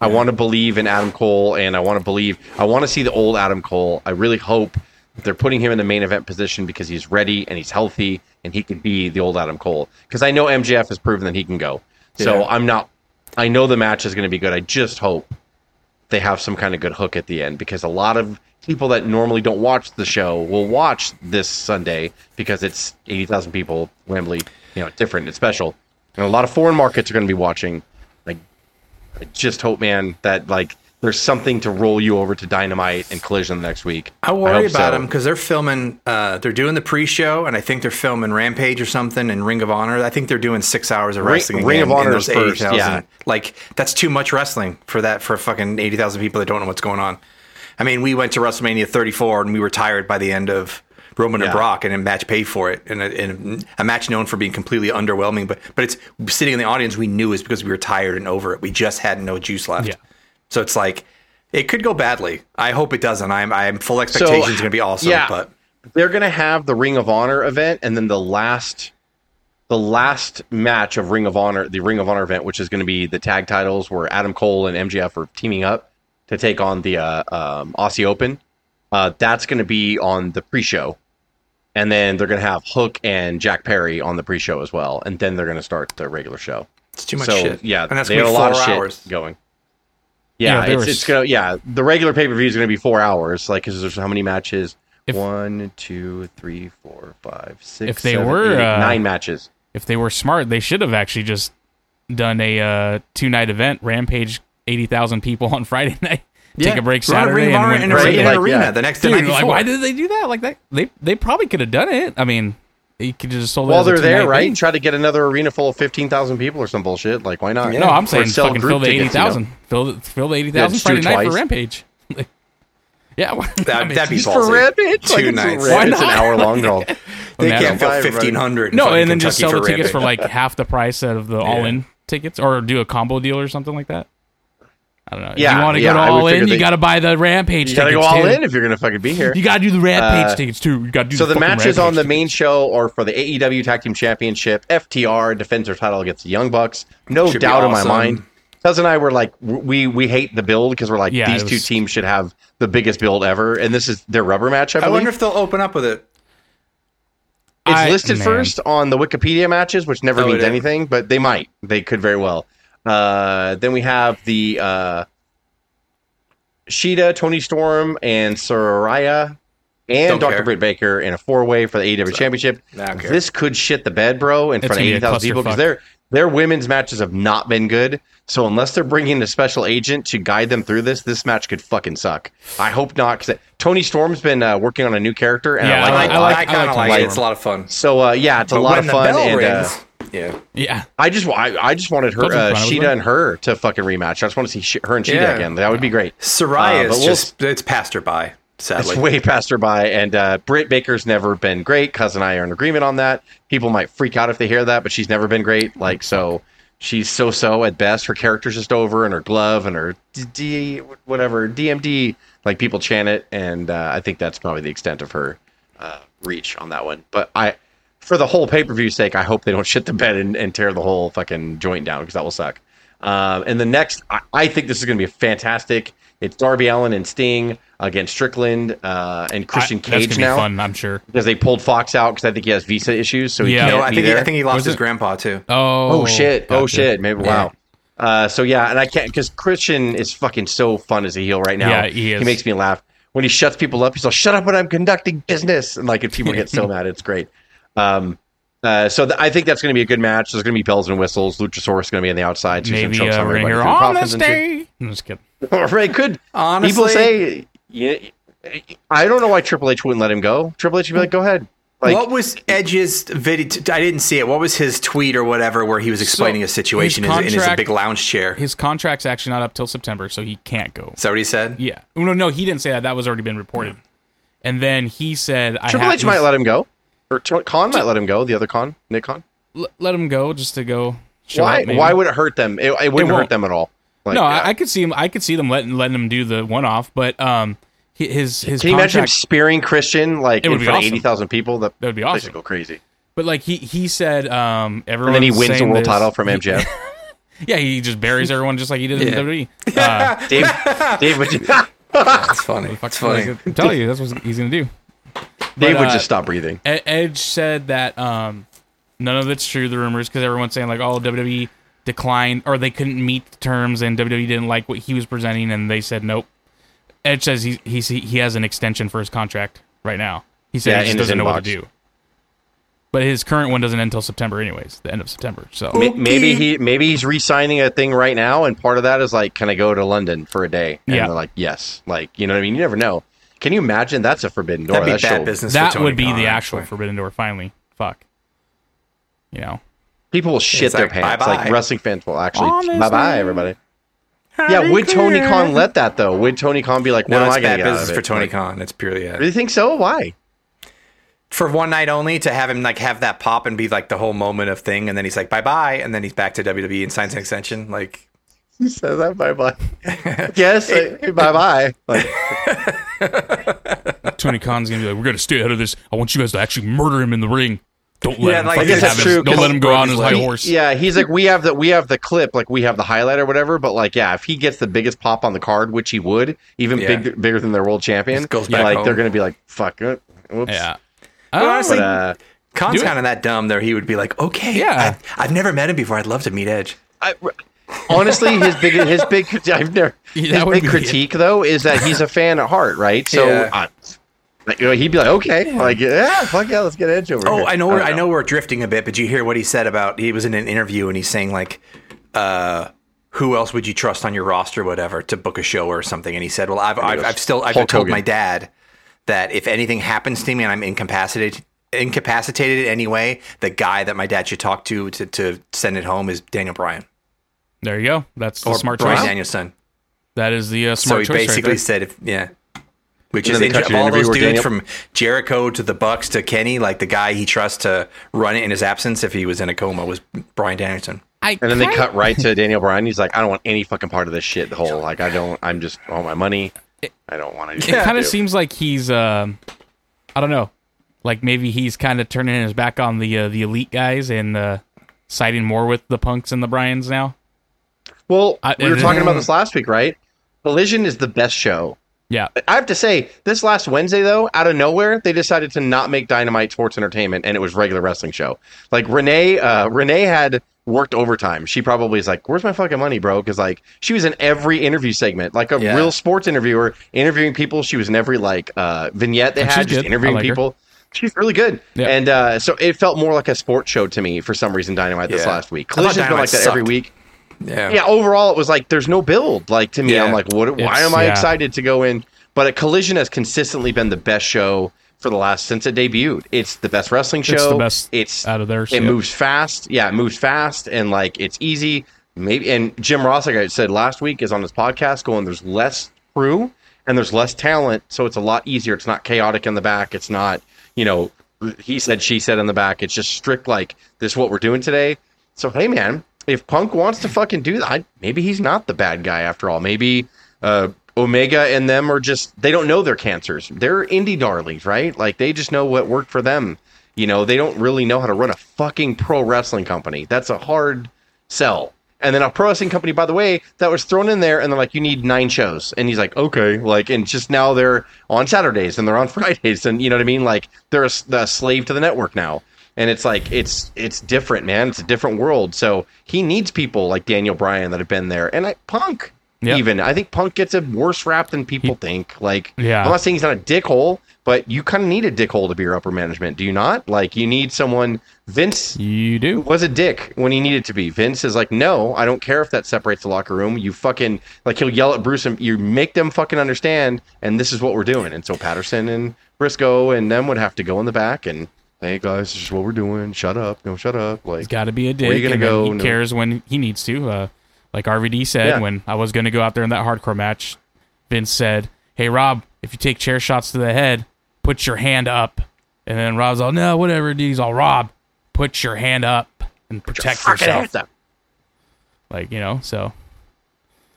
I want to believe in Adam Cole, and I want to believe. I want to see the old Adam Cole. I really hope they're putting him in the main event position because he's ready and he's healthy and he can be the old Adam Cole. Because I know MJF has proven that he can go. So Yeah. I'm not. I know the match is going to be good. I just hope they have some kind of good hook at the end because a lot of people that normally don't watch the show will watch this Sunday because it's 80,000 people, Wembley, you know, different, it's special. And a lot of foreign markets are going to be watching. Like, I just hope, man, that like there's something to roll you over to Dynamite and Collision the next week. I worry hope about so. them because they're filming. Uh, they're doing the pre-show, and I think they're filming Rampage or something and Ring of Honor. I think they're doing six hours of wrestling. Ring again of Honor those is first, 80,000. yeah. Like that's too much wrestling for that for fucking eighty thousand people that don't know what's going on. I mean, we went to WrestleMania 34 and we were tired by the end of Roman and Brock, and a match paid for it, and a, and a match known for being completely underwhelming. But but it's sitting in the audience. We knew is because we were tired and over it. We just had no juice left. Yeah. So it's like it could go badly. I hope it doesn't. I'm I'm full expectations going to be awesome. yeah. But they're gonna have the Ring of Honor event, and then the last, the last match of Ring of Honor, the Ring of Honor event, which is going to be the tag titles, where Adam Cole and MJF are teaming up to take on the uh, um, Aussie Open. Uh, that's going to be on the pre-show, and then they're going to have Hook and Jack Perry on the pre-show as well, and then they're going to start the regular show. it's too much so shit. yeah, and that's they going have to a be lot of hours. shit going. Yeah, Yeah, there it's, was- it's gonna yeah. The regular pay per view is gonna be four hours. like because there's how many matches? If- One, two, three, four, five, six. If they seven, were, eight, uh, nine matches. if they were smart, they should have actually just done a uh, two night event, Rampage, eighty thousand people on Friday night. Take a break Run a Saturday Ring of and Honor in a, Right, like, arena yeah. the next the Dude, night like, why did they do that? Like that, they they probably could have done it. I mean, you could just sold it While as they're there, right? thing. Try to get another arena full of fifteen thousand people or some bullshit. Like, why not? Yeah. No, I'm Or saying sell fucking group fill the eighty tickets, you know? Fill the fill the eighty thousand just do Friday it night for. Rampage. yeah, why- That- I mean, that'd be just ballsy. for Rampage. Two Like, it's nights. a- Why It's an hour long draw. They Imagine can't fill fifteen hundred. No, and then just sell the tickets for like half the price of the all in tickets, or do a combo deal or something like that. I don't know. if Yeah, you want to yeah, go to all in, you got to buy the Rampage You gotta tickets go all too. in if you're gonna fucking be here. You got to do the Rampage Uh, tickets too. You got to do So the fucking matches Rampage on the tickets. main show or for the AEW Tag Team Championship. FTR defends their title against the Young Bucks. No Should be doubt in my mind. Cuz and I were like, we we hate the build because we're like Yeah, these it two teams should have the biggest build ever, and this is their rubber match. I, I wonder if they'll open up with it. It's I- listed man. first on the Wikipedia matches, which never Oh, means anything, but they might. They could very well. Uh, then we have the uh, Shida, Toni Storm, and Saraya, and Don't Dr. care. Britt Baker in a four way for the AEW Championship. I don't care. This could shit the bed, bro, in It's front of gonna be a 80,000 people because their their women's matches have not been good. So unless they're bringing a special agent to guide them through this, this match could fucking suck. I hope not because Toni Storm's been uh, working on a new character, and Yeah, I I like, like, it I, a lot. like- kind of I like like, it. It's a lot of fun. So uh, yeah, it's a lot when of the fun, bell and uh, rings, yeah, Yeah. I just I, I just wanted her uh, Shida right. and her to fucking rematch. I just want to see she, her and Shida Yeah. again. That would be great. Saraya Uh, is we'll- just it's passed her by. Sadly, It's way past her by, and uh, Britt Baker's never been great. Cuz and I are in agreement on that. People might freak out if they hear that, but she's never been great. Like so, she's so so at best. Her character's just over, and her glove and her D, D whatever DMD. Like people chant it, and uh, I think that's probably the extent of her uh, reach on that one. But I, for the whole pay per view sake, I hope they don't shit the bed and, and tear the whole fucking joint down because that will suck. Um, and the next, I, I think this is going to be fantastic. It's Darby Allin and Sting against Strickland uh, and Christian I- that's Cage gonna be now fun, I'm sure. because they pulled Fox out because I think he has visa issues, so he Yeah. can't no, I be think he. I think he lost his grandpa too. Oh, oh shit! Oh shit! Maybe wow. Uh, so yeah, and I can't because Christian is fucking so fun as a heel right now. Yeah, he is. He makes me laugh when he shuts people up. He's like, "Shut up when I'm conducting business," and like if people get so mad, it's great. Um, uh, so th- I think that's going to be a good match. There's going to be bells and whistles. Luchasaurus is going to be on the outside. so Maybe choke uh, some we're gonna everybody hear through on this day. I'm just kidding. Right? Could Honestly, people say? Yeah, I don't know why Triple H wouldn't let him go. Triple H would be like, "Go ahead." Like, what was Edge's video? I didn't see it. What was his tweet or whatever where he was explaining So, a situation in, his in his big lounge chair? His contract's actually not up till September, so he can't go. Is that what he said? Yeah. No, no, he didn't say that. That was already been reported. And then he said, I Triple have, H might let him go, or Khan might let him go. The other Khan, Nick Khan. l- let him go just to go. Show Why? up. Why would it hurt them? It, it wouldn't It hurt them at all. Like, no, uh, I, I could see him. I could see them letting letting him do the one off, but um, his his Can you imagine him spearing Christian like It would in front awesome. of eighty thousand people? That That would be awesome. would go crazy. But like he he said, um, everyone. And then he wins the world title from MJF. Yeah, he just buries everyone just like he did Yeah. in WWE. Uh, Dave, Dave would, That's funny. That's funny. I'm telling you, that's what he's gonna do. Dave But, would uh, just stop breathing. Edge said that um, none of it's true. The rumors because everyone's saying like, oh, WWE declined or they couldn't meet the terms, and WWE didn't like what he was presenting, and they said nope. Edge says he he's, he has an extension for his contract right now. He said Yeah, he just doesn't know what to do. But his current one doesn't end until September, anyways, the end of September. So Ma- Maybe he maybe he's re-signing a thing right now, and part of that is like, can I go to London for a day? And Yeah. they're like, yes. Like, you know what I mean? You never know. Can you imagine? That's a forbidden door. That'd be That bad show- business. that Tony would be Khan, the actual actually. Forbidden Door. Finally, fuck. You know, People will shit It's their like, pants. bye-bye. Like wrestling fans will actually. Bye bye, everybody. Yeah, would Tony Khan let that though? Would Tony Khan be like, "What No, am I going bad to get out business of for? Tony Like, Khan. It's purely yeah. Really think so? Why? for one night only to have him like have that pop and be like the whole moment of thing, and then he's like bye bye, and then he's back to WWE and signs an extension. Like He says that bye bye. yes, bye bye. Like, Tony Khan's gonna be like, "We're gonna stay ahead of this. I want you guys to actually murder him in the ring. Don't let Yeah, him like, I guess have that's true, Don't 'cause let him go on his high horse." yeah, he's like, we have the we have the clip, like we have the highlight or whatever. But like, yeah, if he gets the biggest pop on the card, which he would, even Yeah. big, bigger than their world champion, Just goes back like home. they're gonna be like, fuck it. Whoops. Yeah. But Um, honestly, But uh, Khan's kind of that dumb there. He would be like, okay, Yeah. I, I've never met him before. I'd love to meet Edge. I, honestly, his big his big I've never his that big critique though is that he's a fan at heart, right? So. Yeah. Like, you know, he'd be like, okay, like, yeah, fuck yeah, let's get Edge over Oh, here. I know. We're, don't I know we're drifting a bit, but you hear what he said about he was in an interview and he's saying like, uh, "Who else would you trust on your roster, whatever, to book a show or something?" And he said, "Well, I've I've, I've still I've Hulk told Hogan. my dad that if anything happens to me and I'm incapacitated." Incapacitated anyway. The guy that my dad should talk to to, to send it home is Daniel Bryan there you go. That's the or smart Bryan choice. Danielson. That is the uh, So smart he choice. basically right said, if yeah, which is inter- cut of to an all those dudes Daniel- from Jericho to the Bucks to Kenny, like the guy he trusts to run it in his absence if he was in a coma was Bryan Danielson. I And then they kinda- cut right to Daniel Bryan. He's like, I don't want any fucking part of this shit. The whole like, I don't. I'm just all my money. I don't want to. It kind of seems like he's, um, I don't know, like maybe he's kind of turning his back on the uh, the elite guys and uh, siding more with the punks and the Bryans now. Well, I- we were talking about this last week, right? Collision is the best show. Yeah, I have to say, this last Wednesday though, out of nowhere, they decided to not make Dynamite Sports Entertainment, and it was regular wrestling show. Like Renee, uh, Renee had worked overtime. She probably is like, "Where's my fucking money, bro?" Because like she was in every interview segment, like a Yeah. real sports interviewer, interviewing people. She was in every like uh, vignette they And had, just good. Interviewing like her. people. She's really good, Yeah. and uh, so it felt more like a sports show to me for some reason. Dynamite this last week. Collision's been like Dynamite that every week. Yeah. Yeah, overall it was like there's no build. Like to me, Yeah. I'm like, what? Why am I yeah. excited to go in? But a Collision has consistently been the best show for the last since it debuted. It's the best wrestling show. It's the best It's out of there. it yeah. moves fast. Yeah, it moves fast and like it's easy. Maybe and Jim Ross, like I said last week, is on his podcast going. There's less crew and there's less talent, so it's a lot easier. It's not chaotic in the back. It's not you know he said she said in the back. It's just strict like this is what we're doing today. So hey man, if Punk wants to fucking do that, I, maybe he's not the bad guy after all. Maybe uh, Omega and them are just they don't know their cancers. They're indie darlings, right? Like they just know what worked for them. You know, they don't really know how to run a fucking pro wrestling company. That's a hard sell. And then a pro wrestling company, by the way, that was thrown in there, and they're like, "You need nine shows," and he's like, "Okay," like, and just now they're on Saturdays and they're on Fridays, and you know what I mean? Like they're a slave to the network now, and it's like it's it's different, man. It's a different world. So he needs people like Daniel Bryan that have been there, and I, Punk. Yep. Even I think Punk gets a worse rap than people think. Like, Yeah. I'm not saying he's not a dickhole, but you kind of need a dickhole to be your upper management, do you not? Like, you need someone. Vince You do. was a dick when he needed to be. Vince is like, no, I don't care if that separates the locker room. You fucking like he'll yell at Bruce and you make them fucking understand, and this is what we're doing. And so Patterson and Briscoe and them would have to go in the back and hey guys, this is what we're doing. Shut up, no, shut up. Like, He's got to be a dick. Where you gonna and go? He No. cares when he needs to. Uh, like RVD said Yeah. when I was going to go out there in that hardcore match, Vince said, "Hey Rob, if you take chair shots to the head, put your hand up." And then Rob's all, "No, whatever." dude." He's all, "Rob, put your hand up and protect fucking yourself." up. Like you know, so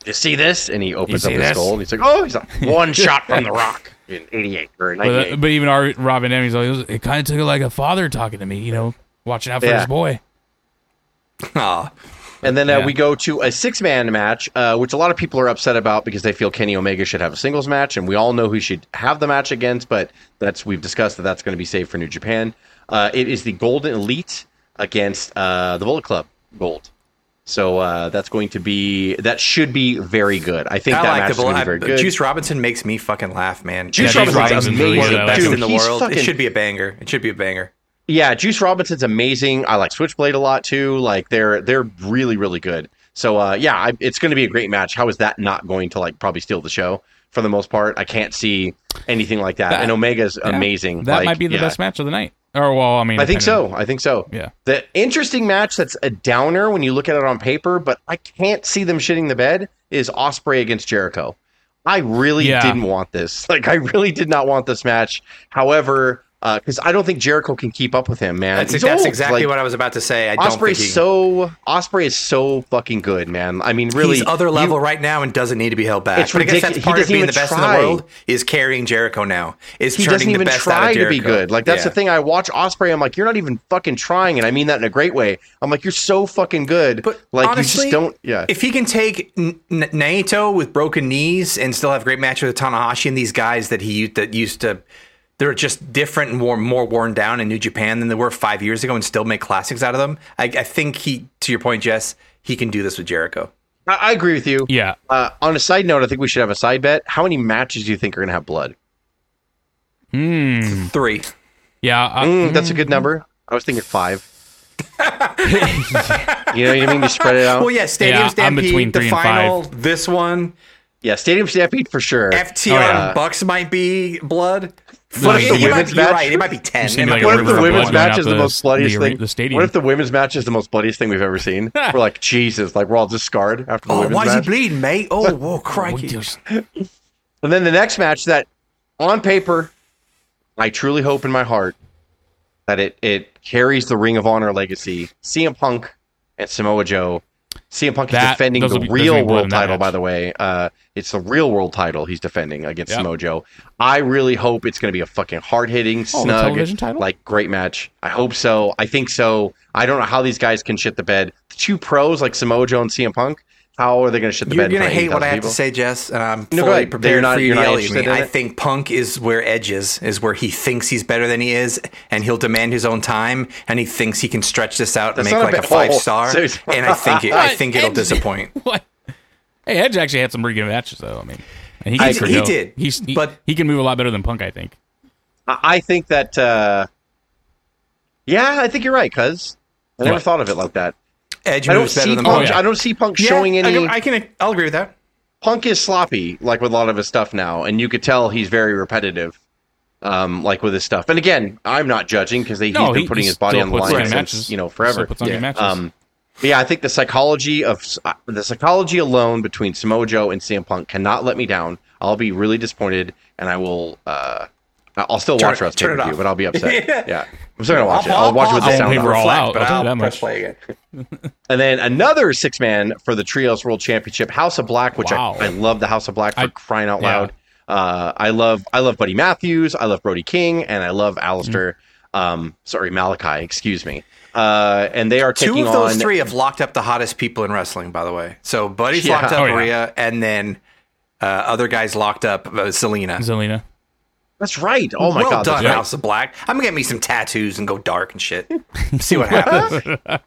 You see this? And he opens up his this? skull and he's like, oh, he's like, one shot from the rock in '88 or but, '98. uh, but even our Robin Emmy's like, it, was- it kind of took it like a father talking to me, you know, watching out for Yeah. his boy. Aw. And then uh, Yeah. we go to a six man match, uh, which a lot of people are upset about because they feel Kenny Omega should have a singles match, and we all know who should have the match against. But that's we've discussed that that's going to be saved for New Japan. Uh, it is the Golden Elite against uh, the Bullet Club Gold. So uh, that's going to be that should be very good. I think I that like match the is going to be very good. Juice Robinson makes me fucking laugh, man. Juice Yeah, Juice Robinson's Robinson's really one of the best. Dude, in the world. fucking- It should be a banger. It should be a banger. Yeah, Juice Robinson's amazing. I like Switchblade a lot too. Like they're they're really really good. So uh, yeah, I, it's going to be a great match. How is that not going to like probably steal the show for the most part? I can't see anything like that. That- and Omega's Yeah, amazing. That Like, might be the yeah. best match of the night. Or well, I mean, I think so. I think so. Yeah. The interesting match that's a downer when you look at it on paper, but I can't see them shitting the bed is Ospreay against Jericho. I really Yeah. didn't want this. Like I really did not want this match. However, Uh, because I don't think Jericho can keep up with him, man. That's, that's exactly Like, what I was about to say. I don't think Ospreay's he, so Ospreay is so fucking good, man. I mean, really, he's other you- level right now and doesn't need to be held back. It's but I guess ridiculous. that's part of being the best try. in the world is carrying Jericho now. Is he doesn't the even best try to be good. Like that's Yeah. the thing. I watch Ospreay. I'm like, you're not even fucking trying, and I mean that in a great way. I'm like, you're so fucking good. But like honestly, you just don't. Yeah. If he can take N- Naito with broken knees and still have a great matches with Tanahashi and these guys that he that used to, they're just different and more more worn down in New Japan than they were five years ago, and still make classics out of them. I, I think he, to your point, Jess, he can do this with Jericho. I, I agree with you. Yeah. Uh, on a side note, I think we should have a side bet. How many matches do you think are gonna have blood? Hmm. Three. Yeah. I, Mm, that's a good number. I was thinking five. you know what I mean? You spread it out. Well, yeah, Stadium Yeah, I'm Stampede, between the three and final, five. this one, Yeah, Stadium Stampede for sure. FTR Oh, yeah. Bucks might be blood. What if the women's match- right. It might be ten. Just It need might like what if the women's match is the the- most bloodiest the- thing? the stadium. What if the women's match is the most bloodiest thing we've ever seen? we're like, Jesus, like we're all just scarred after the Oh, women's why is he match. bleeding, mate? Oh, whoa, crikey. And then the next match that, on paper, I truly hope in my heart that it it carries the Ring of Honor legacy. CM Punk and Samoa Joe. CM Punk is defending the be- real world title, by the way. Uh, it's the real world title he's defending against Yeah. Samoa Joe. I really hope it's going to be a fucking hard hitting, Oh, snug, like great match. I hope so. I think so. I don't know how these guys can shit the bed. The two pros like Samoa Joe and CM Punk, how are they going to shit the bed? You're bed? in gonna hate what I 80,000 have to say, Jess, and I'm No, go fully ahead. You're not- for you you're to not yell at me. I think Punk is where Edge is, is where he thinks he's better than he is, and he'll demand his own time, and he thinks he can stretch this out and That's make not a like a, five five oh, star. seriously. and I think it, I think it'll Edge- disappoint. What? Hey, Edge actually had some pretty good matches though. I mean, and he, I- he go. did, He's, he, but- he can move a lot better than Punk. I think. I I think that. Uh, yeah, I think you're right, cuz I never What? thought of it like that. Edge I don't moves better see than Punk. Punk. Oh, yeah. I don't see Punk Yeah, showing I any. can- I can, I'll agree with that. Punk is sloppy, like with a lot of his stuff now, and you could tell he's very repetitive, um, like with his stuff. And again, I'm not judging because he's No, been he- putting he his body on the line since matches. you know forever. puts on Yeah. matches. Um, but yeah, I think the psychology of uh, the psychology alone between Samoa Joe and CM Punk cannot let me down. I'll be really disappointed, and I will. Uh, I'll still Turn watch it- Wrestle turn it Pay Per View, off. but I'll be upset. Yeah. yeah. I'm still gonna watch it. I'll watch it with the sound pay on. all out, but I'll tell you I'll press much. play again. And then another six man for the Trios World Championship, House of Black, which Wow. I, I love the House of Black for I- crying out yeah. loud. Uh, I love I love Buddy Matthews, I love Brody King, and I love Aleister. Um, sorry, Malakai, excuse me. Uh, and they are Two of those on three have locked up the hottest people in wrestling, by the way. So Buddy's Yeah. locked up Oh, yeah. Maria, and then uh, other guys locked up uh, Selena. Zelina. That's right. Oh my well god, done, that's right. House of Black. I'm gonna get me some tattoos and go dark and shit. See what happens.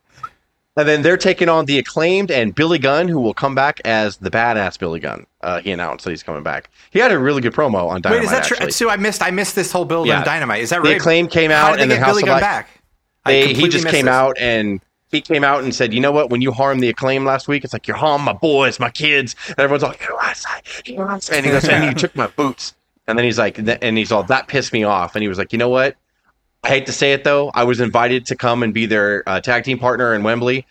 And then they're taking on the acclaimed and Billy Gunn, who will come back as the badass Billy Gunn. Uh, he announced that he's coming back. He had a really good promo on Dynamite. Wait, is that true? actually. Sue, I missed. I missed this whole build Yeah. on Dynamite. Is that real? The right? acclaim came How out, did they and then House Billy of Gunn Black. back? They, he just came this. out and he came out and said, "You know what? When you harm the acclaim last week, it's like you're harming my boys, my kids." And everyone's like, "You know what? You know what?" and he goes, "And you took my boots." And then he's like, and he's all that pissed me off. And he was like, "You know what? I hate to say it though. I was invited to come and be their uh, tag team partner in Wembley.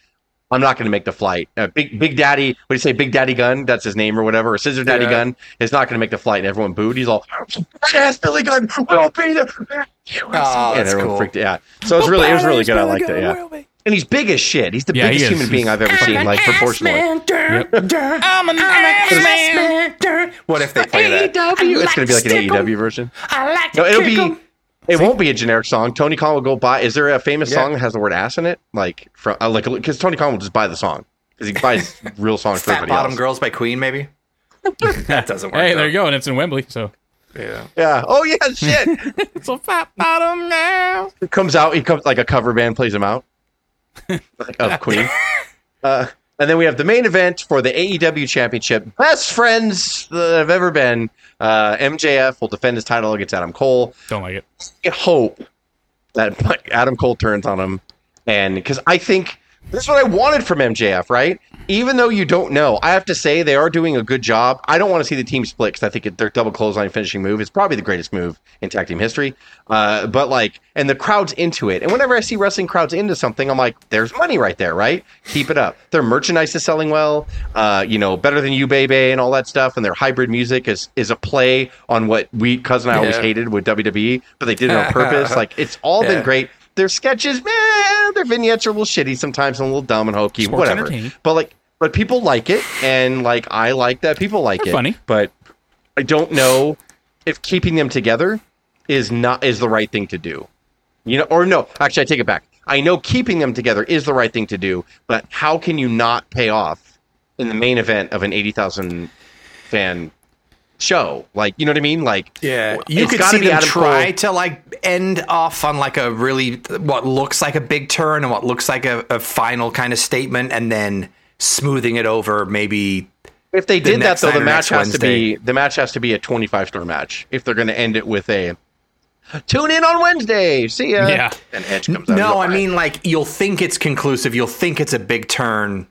I'm not going to make the flight. Uh, Big Big Daddy, what do you say, Big Daddy Gunn? That's his name or whatever, or Scissor Daddy Yeah. Gunn is not going to make the flight. And everyone booed. He's all, "Yes, Billy Gunn, we'll be there." Oh, and everyone cool. freaked. Yeah, so it was really, it was really good. I liked it. Yeah, and he's big as shit. He's the Yeah, biggest is. human being I've ever seen, like proportionally. I'm an ass man. What if they play that? AEW. It's going to be like an AEW version. i No, it'll be. It won't be a generic song. Tony Khan will go buy. Is there a famous Yeah. song that has the word ass in it? Like from uh, like because Tony Khan will just buy the song because he buys real songs for Fat everybody Bottom else. Girls by Queen, maybe. that doesn't work. Hey, though. there you go, and it's in Wembley, so Yeah. Yeah. Oh yeah. Shit. it's a fat bottom now. It comes out. He comes like a cover band plays him out like, of Queen. Uh, and then we have the main event for the AEW Championship. Best friends that have ever been. Uh, MJF will defend his title against Adam Cole. Don't like it. I hope that Adam Cole turns on him, and because I think this is what I wanted from MJF, right? Even though you don't know, I have to say they are doing a good job. I don't want to see the team split because I think their double clothesline finishing move is probably the greatest move in tag team history. Uh, but like, and the crowd's into it. And whenever I see wrestling crowds into something, I'm like, there's money right there, right? Keep it up. Their merchandise is selling well. Uh, you know, better than you, baby, and all that stuff. And their hybrid music is is a play on what we cousin I always Yeah. hated with WWE, but they did it on purpose. like it's all Yeah. been great. Their sketches, man, their vignettes are a little shitty sometimes and a little dumb and hokey, Sports whatever. But like, but people like it, and like I like that people like They're it. funny. But I don't know if keeping them together is not is the right thing to do. You know, or no, actually, I take it back. I know keeping them together is the right thing to do, but how can you not pay off in the main event of an eighty thousand fan show? Like, you know what I mean? Like, Yeah, you it's could gotta see be them Adam try Cole. to like end off on like a really what looks like a big turn and what looks like a, a final kind of statement, and then smoothing it over. Maybe If they the did that though, the match next has to be the match has to be a twenty five star match. If they're going to end it with a tune in on Wednesday, see ya. Yeah. and Edge comes out. no. I mean, like you'll think it's conclusive. You'll think it's a big turn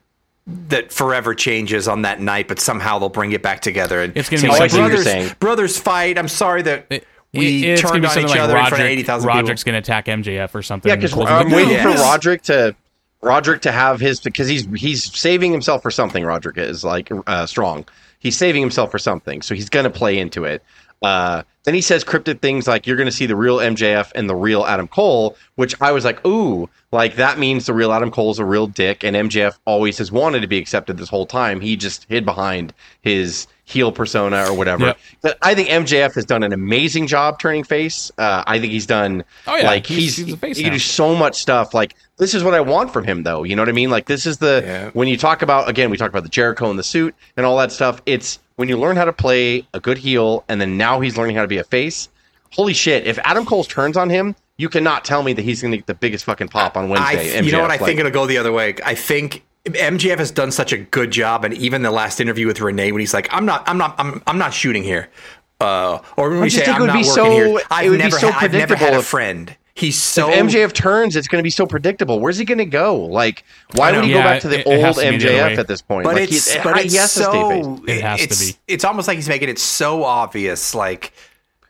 that forever changes on that night, but somehow they'll bring it back together. And It's gonna be "Oh, something- brothers, I see what you're saying. brothers fight. I'm sorry that It- we it's gonna turned be on something each like other in front of eighty thousand people. Roderick's going to attack MJF or something. yeah, because I'm the waiting for Roderick to Roderick to have his because he's he's saving himself for something. Roderick is like uh, strong. He's saving himself for something, so he's going to play into it. Uh, then he says cryptic things like you're going to see the real MJF and the real Adam Cole, which I was like, ooh, like that means the real Adam Cole is a real dick, and MJF always has wanted to be accepted this whole time. He just hid behind his heel persona or whatever. Yep. But I think MJF has done an amazing job turning face. Uh, I think he's done Oh, yeah. like He's- he's, he's he can do so much stuff. Like this is what I want from him, though. You know what I mean? Like this is the Yeah. when you talk about again, we talk about the Jericho and the suit and all that stuff. It's when you learn how to play a good heel, and then now he's learning how to be a face. Holy shit! If Adam Cole turns on him, you cannot tell me that he's going to get the biggest fucking pop on I, Wednesday. you know what? I like- think it'll go the other way. I think MJF has done such a good job, and even the last interview with Renee, when he's like, "I'm not, I'm not, I'm, I'm not shooting here," uh, or when we say, "I'm would not be working so- here," I've would be never, so had, I've never had a friend. He's so if MJF turns, it's going to be so predictable. Where's he going to go? Like, why would he go back to the it- it old to be the MJF at this point? But like, it's he, but he it's has to stay face. so It has to be. It's almost like he's making it so obvious. Like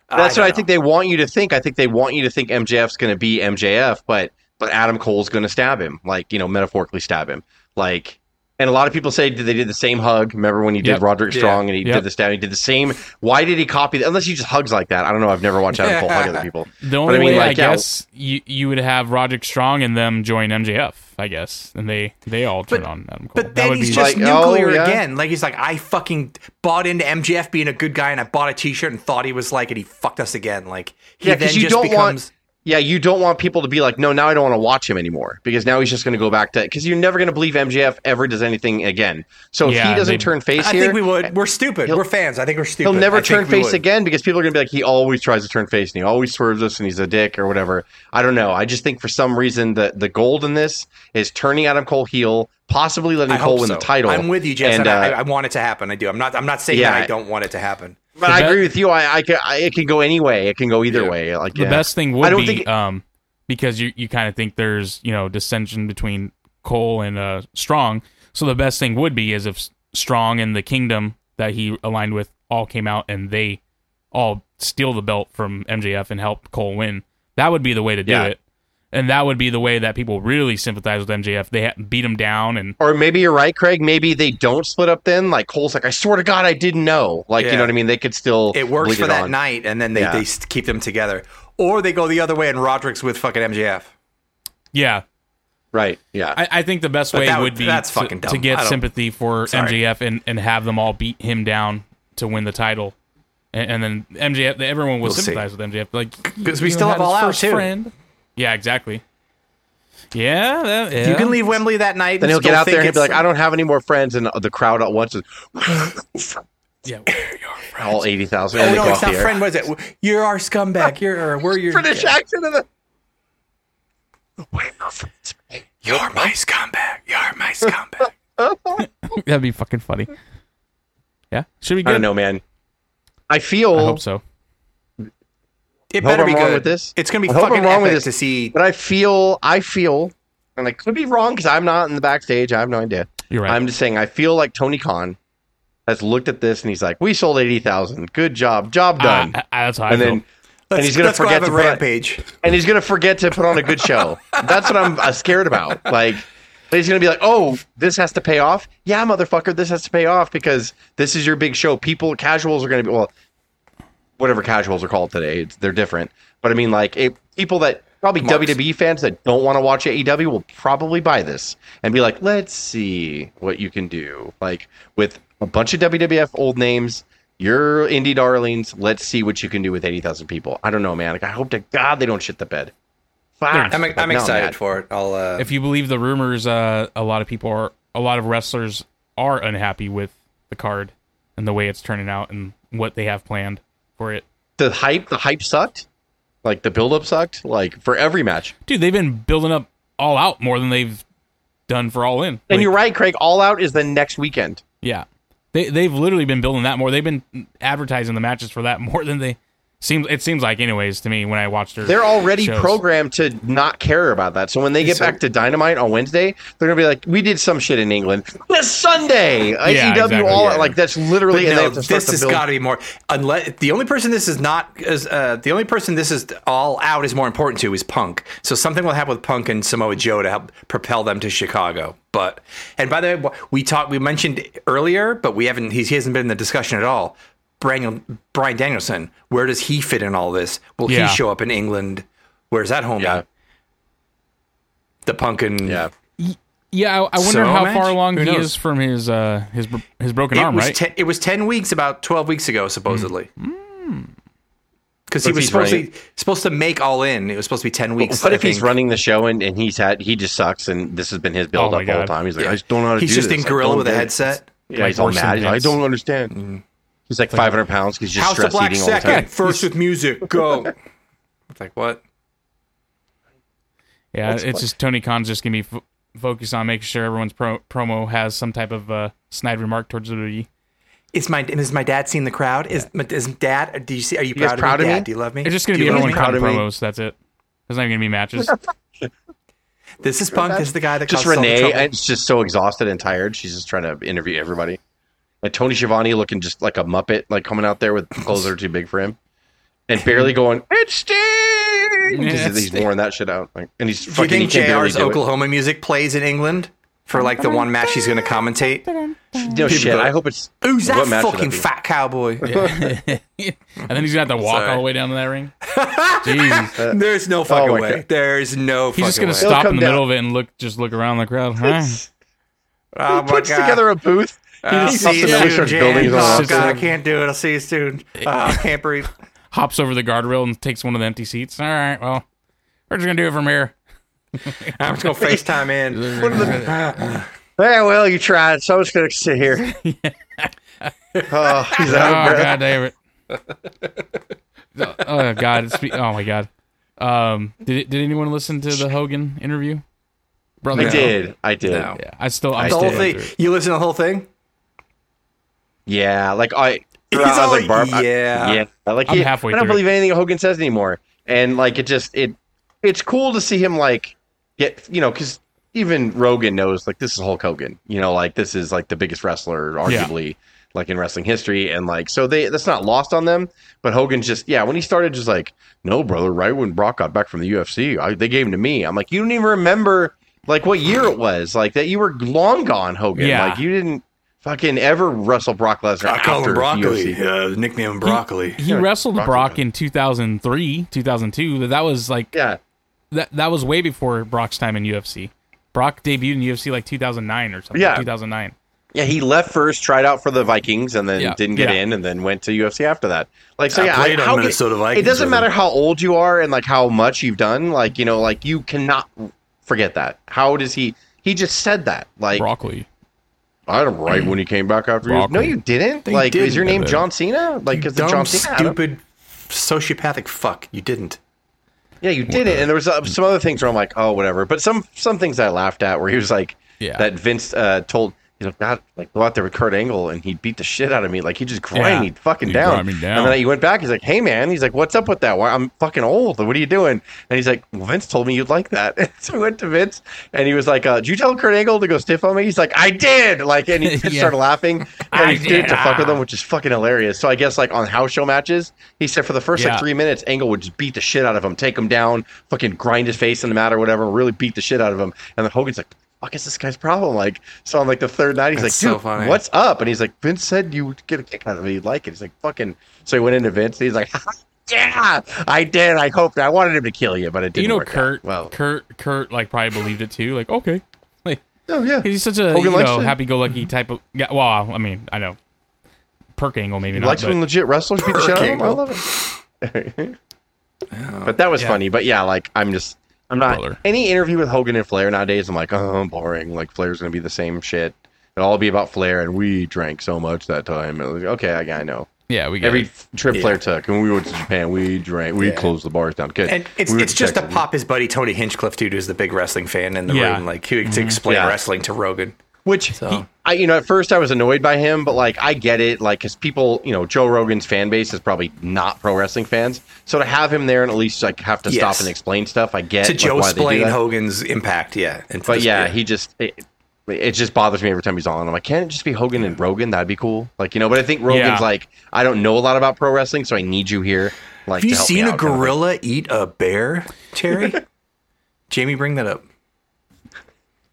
That's don't what I know. think they want you to think. I think they want you to think MJF's going to be MJF, but but Adam Cole's going to stab him, like you know, metaphorically stab him, like. And a lot of people say did they did the same hug. Remember when he did Yep. Roderick Yeah. Strong and he Yep. did the stab? He did the same. Why did he copy that? Unless he just hugs like that. I don't know. I've never watched Adam Cole hug other people. The only I mean, way I like, yeah. guess you you would have Roderick Strong and them join MJF, I guess, and they they all turn on Adam Cole. But then would he's be just Like, oh, nuclear yeah. again. Like he's like, I fucking bought into MJF being a good guy, and I bought a T-shirt and thought he was like, and he fucked us again. Like he Yeah, then because you just don't becomes. want. Yeah, you don't want people to be like, no, now I don't want to watch him anymore because now he's just going to go back to because you're never going to believe MJF ever does anything again. So if he doesn't they- turn face I here, think we would. We're stupid. We're fans. I think we're stupid. he'll never I turn face again because people are going to be like, he always tries to turn face and he always swerves us and he's a dick or whatever. I don't know. I just think for some reason the the gold in this is turning Adam Cole heel, possibly letting I Cole win so. the title. I'm with you, Jess, and, And, I, uh, I want it to happen. I do. I'm not. I'm not saying Yeah. that I don't want it to happen. But The I agree with you. I, I, can, I it can go any way. It can go either Yeah. way. Like the yeah. best thing I would don't be think- um because you you kind of think there's you know dissension between Cole and uh Strong. So the best thing would be is if Strong and the Kingdom that he aligned with all came out and they all steal the belt from MJF and help Cole win. That would be the way to do Yeah. it. And that would be the way that people really sympathize with MJF. They beat him down and Or maybe you're right, Craig. Maybe they don't split up then. Like Cole's like, I swear to God, I didn't know. Like you know what I mean? They could still It works bleed for it that on. night, and then they, Yeah. they keep them together, or they go the other way and Roderick's with fucking MJF. yeah, Right? Yeah. I, I think the best But way would- would be that's to, fucking to dumb. I get sympathy for Sorry. MJF and, and have them all beat him down to win the title. And, and then MJF, everyone will We'll see. sympathize with MJF. Like, because we still have had his All Out, first too. Friend. Yeah, exactly. Yeah, that, yeah. You can leave Wembley that night. then and he'll get out there and he'll be like, I don't have any more friends, and the crowd at once is Yeah, all eighty thousand. Oh, no, go it's not the friend. What is it? You're our scumbag. You're or we're your British accent of the. You're my scumbag. You're my scumbag. that'd be fucking funny. Yeah, should be I good. don't know, man. I feel, I hope so. It Hope better I'm be good. with this. It's gonna be I hope I'm fucking wrong with this. to see. but I feel, I feel, and I could be wrong because I'm not in the backstage. I have no idea. You're right. I'm just saying, I feel like Tony Khan has looked at this and he's like, "We sold eighty thousand. Good job, job done." Ah, ah, that's how I and feel. then, Let's, and he's gonna let's go forget have to a put rampage. and he's gonna forget to put on a good show. That's what I'm uh, scared about. Like he's gonna be like, "Oh, this has to pay off." Yeah, motherfucker, this has to pay off because this is your big show. People, casuals are gonna be well, whatever casuals are called today. It's, they're different, but I mean, like it, people that probably Marks. WWE fans that don't want to watch AEW will probably buy this and be like, "Let's see what you can do." Like with a bunch of WWF old names. Your indie darlings. Let's see what you can do with eighty thousand people. I don't know, man. Like, I hope to God they don't shit the bed. Fuck. I'm, I'm no, excited man. for it. I'll. Uh, if you believe the rumors, uh, a lot of people are, a lot of wrestlers are unhappy with the card and the way it's turning out and what they have planned for it. the hype the hype sucked like the build up sucked like for every match Dude, they've been building up all out more than they've done for all in. and Like, you're right craig all out is the next weekend Yeah. They they've literally been building that more. They've been advertising the matches for that more than they seems it seems like anyways to me when I watched her. they're already shows. programmed to not care about that so when they get So- back to dynamite on wednesday they're gonna be like we did some shit in england this sunday AEW exactly, all yeah. like that's literally But and they no, have to start this to has got to be more. Unless the only person this is not is uh, the only person this is all out is more important to is Punk. So something will happen with Punk and Samoa Joe to help propel them to Chicago. But and by the way, we talked we mentioned earlier, but we haven't. He's, he hasn't been in the discussion at all. Bryan, Bryan Danielson. Where does he fit in all this? Will Yeah. he show up in England? Where's that homie? Yeah. The Punkin. Yeah. Yeah, I, I wonder So, how match? far along Who he knows? is from his uh his his broken It arm, was right? ten, it was ten weeks, about twelve weeks ago, supposedly. Hmm. Because he was he's supposed running- to supposed to make all in. It was supposed to be ten weeks. What I if he's running the show and, and he's had he just sucks and this has been his build Oh my up the whole time? He's like, Yeah. I just don't know how to He's do just in gorilla with a headset. Yeah, Like he's all mad. He's like, I don't understand. He's like 500 pounds. Because he's just House of Black eating all the time. second, first with music, go. it's like what? yeah, That's it's fun. just Tony Khan's just gonna be f- focused on making sure everyone's pro- promo has some type of uh, snide remark towards WWE. Is my is my dad seeing the crowd? Is is dad? Do you see? Are you, guys proud, proud of of me? me? Dad, do you love me? It's just gonna Do be you love everyone me? proud cutting of me? promos. That's it. There's not even gonna be matches. This is Punk. This is the guy that Just caused all Renee, it's just so exhausted and tired. She's just trying to interview everybody. And Tony Schiavone looking just like a muppet, like coming out there with clothes that are too big for him, and barely going. It's Sting. Yeah, He's- it's he's Sting. wearing that shit out, like, and he's Do you fucking. think he JR's do it. Oklahoma music plays in England for like the one match he's going to commentate? No shit. go, I hope it's. Who's that match fucking be? fat cowboy? and then he's gonna have to walk Sorry. all the way down to that ring. Jeez. Uh, There's no oh fucking Oh way. God. There's no He's just gonna way. Stop in the down. middle of it and look, just look around the crowd. Huh? Oh He puts together a booth. He I'll just see you in there and soon, starts building his Jan. Oh god, I can't do it. I'll see you soon. Oh, I can't breathe. Hops over the guardrail and takes one of the empty seats. All right, well, we're just gonna do it from here. I'm just gonna FaceTime in. Yeah, well, you tried, so I'm just gonna sit here. oh, he's Oh out of breath. god damn it! oh god! It's, oh my god! Um, did did anyone listen to the Hogan interview? Brother, I did. I did. No. Yeah, I still. I'm The still whole thing. You listen to the whole thing? Yeah, like I. He's I was all like, Barb, I- yeah. yeah. Like I'm he- halfway I don't through believe anything Hogan says anymore, and like it just it. It's cool to see him like get you know because even Rogan knows like this is Hulk Hogan. You know, like this is like the biggest wrestler arguably. Like in wrestling history, and like so they that's not lost on them. But Hogan just yeah, when he started, just like no, brother, right when Brock got back from the UFC, I, they gave him to me. I'm like, you don't even remember like what year it was, like that you were long gone, Hogan. Yeah. Like you didn't fucking ever wrestle Brock Lesnar. I call after him broccoli. UFC. Uh, nickname him broccoli. He Yeah, wrestled Brock Brock in 2003, 2002. But that was like Yeah, that. That was way before Brock's time in UFC. Brock debuted in UFC like 2009 or something. Yeah. 2009. Yeah, he left first, tried out for the Vikings, and then Yeah. didn't get Yeah. in, and then went to UFC after that. Like, so I yeah, played on how- Minnesota Vikings It doesn't matter how old you are and like how much you've done. Like, you know, like you cannot forget that. How does he? He just said that. Like, Broccoli. I had him right when he came back after. you. Broccoli. No, you didn't. You like, is didn't. your name John Cena? Like, because the Dumb, John Cena. stupid, sociopathic fuck. You didn't. Yeah, you didn't. And there was uh, some other things where I'm like, oh, whatever. But some some things I laughed at where he was like, Yeah. that Vince uh, told. He's like, God, like go out there with Kurt Angle, and he would beat the shit out of me. Like he just grind Yeah. me fucking He down. me down. And then he went back. He's like, Hey man, he's like, What's up with that? Why I'm fucking old. What are you doing? And he's like, well, Vince told me you'd like that. so we went to Vince, and he was like, uh, Did you tell Kurt Angle to go stiff on me? He's like, I did. Like, and he Yeah. started laughing. And I he did it to fuck with him, which is fucking hilarious. So I guess like on house show matches, he said for the first Yeah. like three minutes, Angle would just beat the shit out of him, take him down, fucking grind his face in the mat or whatever, really beat the shit out of him. And then Hogan's like, fuck is this guy's problem? Like, so on like the third night, he's That's like, so dude, funny. what's up? And he's like, Vince said you would get a kick out of it. You'd like it. He's like, fucking. So he went into Vince and he's like, yeah, I did. I hoped. I wanted him to kill you, but it didn't you know, work out." Kurt. Well, Kurt. Kurt like probably believed it too. Like okay, like oh yeah. he's such a Hogan you know happy-go-lucky type of. Yeah. Well, I mean, I know. Kurt Angle maybe He not. likes when legit wrestlers beat the shit out of him. I love it. but that was Yeah. funny. But yeah, like I'm just I'm not Brother. any interview with Hogan and Flair nowadays. I'm like, oh, boring. Like Flair's gonna be the same shit. It'll all be about Flair, and we drank so much that time. And I was like, okay, I, I know. yeah, we get Every it. trip Yeah. Flair took, and we went to Japan, we drank, we Yeah. closed the bars down. Good. And it's We it's to just to pop his buddy Tony Hinchcliffe, dude, who's the big wrestling fan in the Yeah. room, like to, to explain Yeah. wrestling to Rogan. Which So- he- I, you know, at first I was annoyed by him, but like I get it, like because people, you know, Joe Rogan's fan base is probably not pro wrestling fans, so to have him there and at least like have to stop and explain stuff, I get To like, Joe why they do explain. Hogan's impact, yeah. and But yeah, he just it, it just bothers me every time he's on. I'm like, can't it just be Hogan and Rogan? That'd be cool, like you know. But I think Rogan's Yeah. like, I don't know a lot about pro wrestling, so I need you here. Like, Have you to help me seen a out, kind of gorilla eat a bear, Terry? Jamie, bring that up.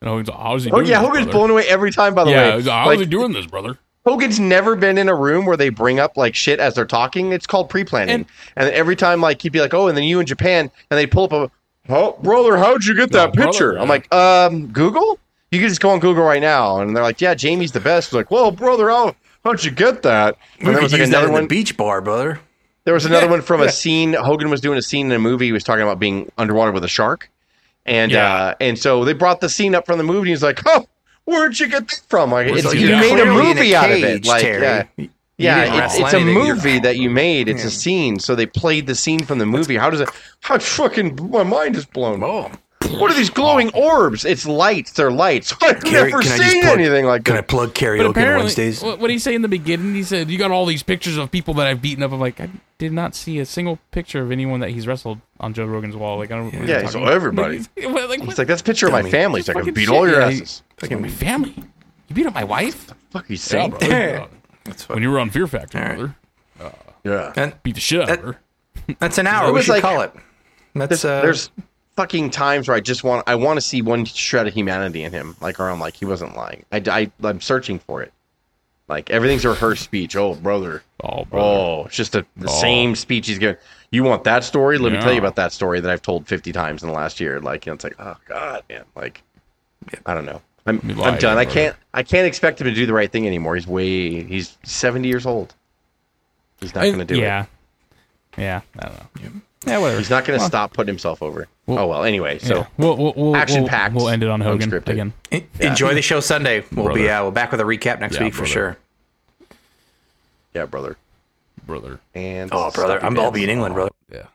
And Hogan's, how's he Oh yeah, this, Hogan's brother? blown away every time. By the Yeah, way, he's like, how's Like, he doing this, brother? Hogan's never been in a room where they bring up like shit as they're talking. It's called pre-planning. And- And, every time, like he'd be like, "Oh," and then you in Japan, and they pull up a, "Oh, brother, how'd you get that brother, picture?" yeah. I'm like, "Um, Google." You can just go on Google right now, and they're like, "Yeah, Jamie's the best." I was like, "Well, brother, how how'd you get that?" And We there was like another one. the beach bar, brother. There was another Yeah, one from yeah. a scene. Hogan was doing a scene in a movie. He was talking about being underwater with a shark, and Yeah. uh, and so they brought the scene up from the movie. And he's like, "Oh, where'd you get that from?" Like, It's it's, like, you you're made a clearly in movie out of it. Like, Terry. yeah, You- you yeah, it's, it's a movie that you made. It's Yeah. a scene. So they played the scene from the movie. How does it? How fucking my mind is blown. Oh, What are these glowing orbs? It's lights. They're lights. I've Carrie, never can I just seen plug- anything like can I that. plug But karaoke on apparently, Wednesdays? what what did he say in the beginning? He said, "You got all these pictures of people that I've beaten up." I'm like, I did not see a single picture of anyone that he's wrestled on Joe Rogan's wall. Like, I don't. what Yeah, talking so everybody. Like, like, It's like that's a picture of my Dummy. family. It's like I Fucking beat shit, all your yeah, he- asses. It's like my family. You beat up my wife. Fuck you Yeah, saying? brother. Yeah. That's when you were on Fear Factor, All right. brother, Yeah. that, beat the shit out of That- her. that's an hour. It We was should like- call it. That's There's, uh, there's fucking times where I just want I want to see one shred of humanity in him, like or I'm like he wasn't lying. I, I I'm searching for it. Like everything's a rehearsed speech. Oh brother, Oh, brother. oh it's just a, the Oh. same speech he's giving. You want that story? Let me tell you about that story that I've told 50 times in the last year. Like you know, it's like oh god, man. Like I don't know. I'm You I'm lied, done. I can't I can't expect him to do the right thing anymore. He's way he's 70 years old. He's not I- going to do it. yeah. Yeah, I don't know. Yeah, whatever. He's not going to Well, stop putting himself over. Well, oh well. Anyway, so yeah. we'll, we'll, we'll, action we'll- packed, We'll end it on Hogan unscripted. again. en- enjoy the show Sunday. We'll be uh, we'll back with a recap next Yeah, week for sure. yeah, brother. Brother. And Oh, brother, I'm, I'll be in England, brother. Yeah.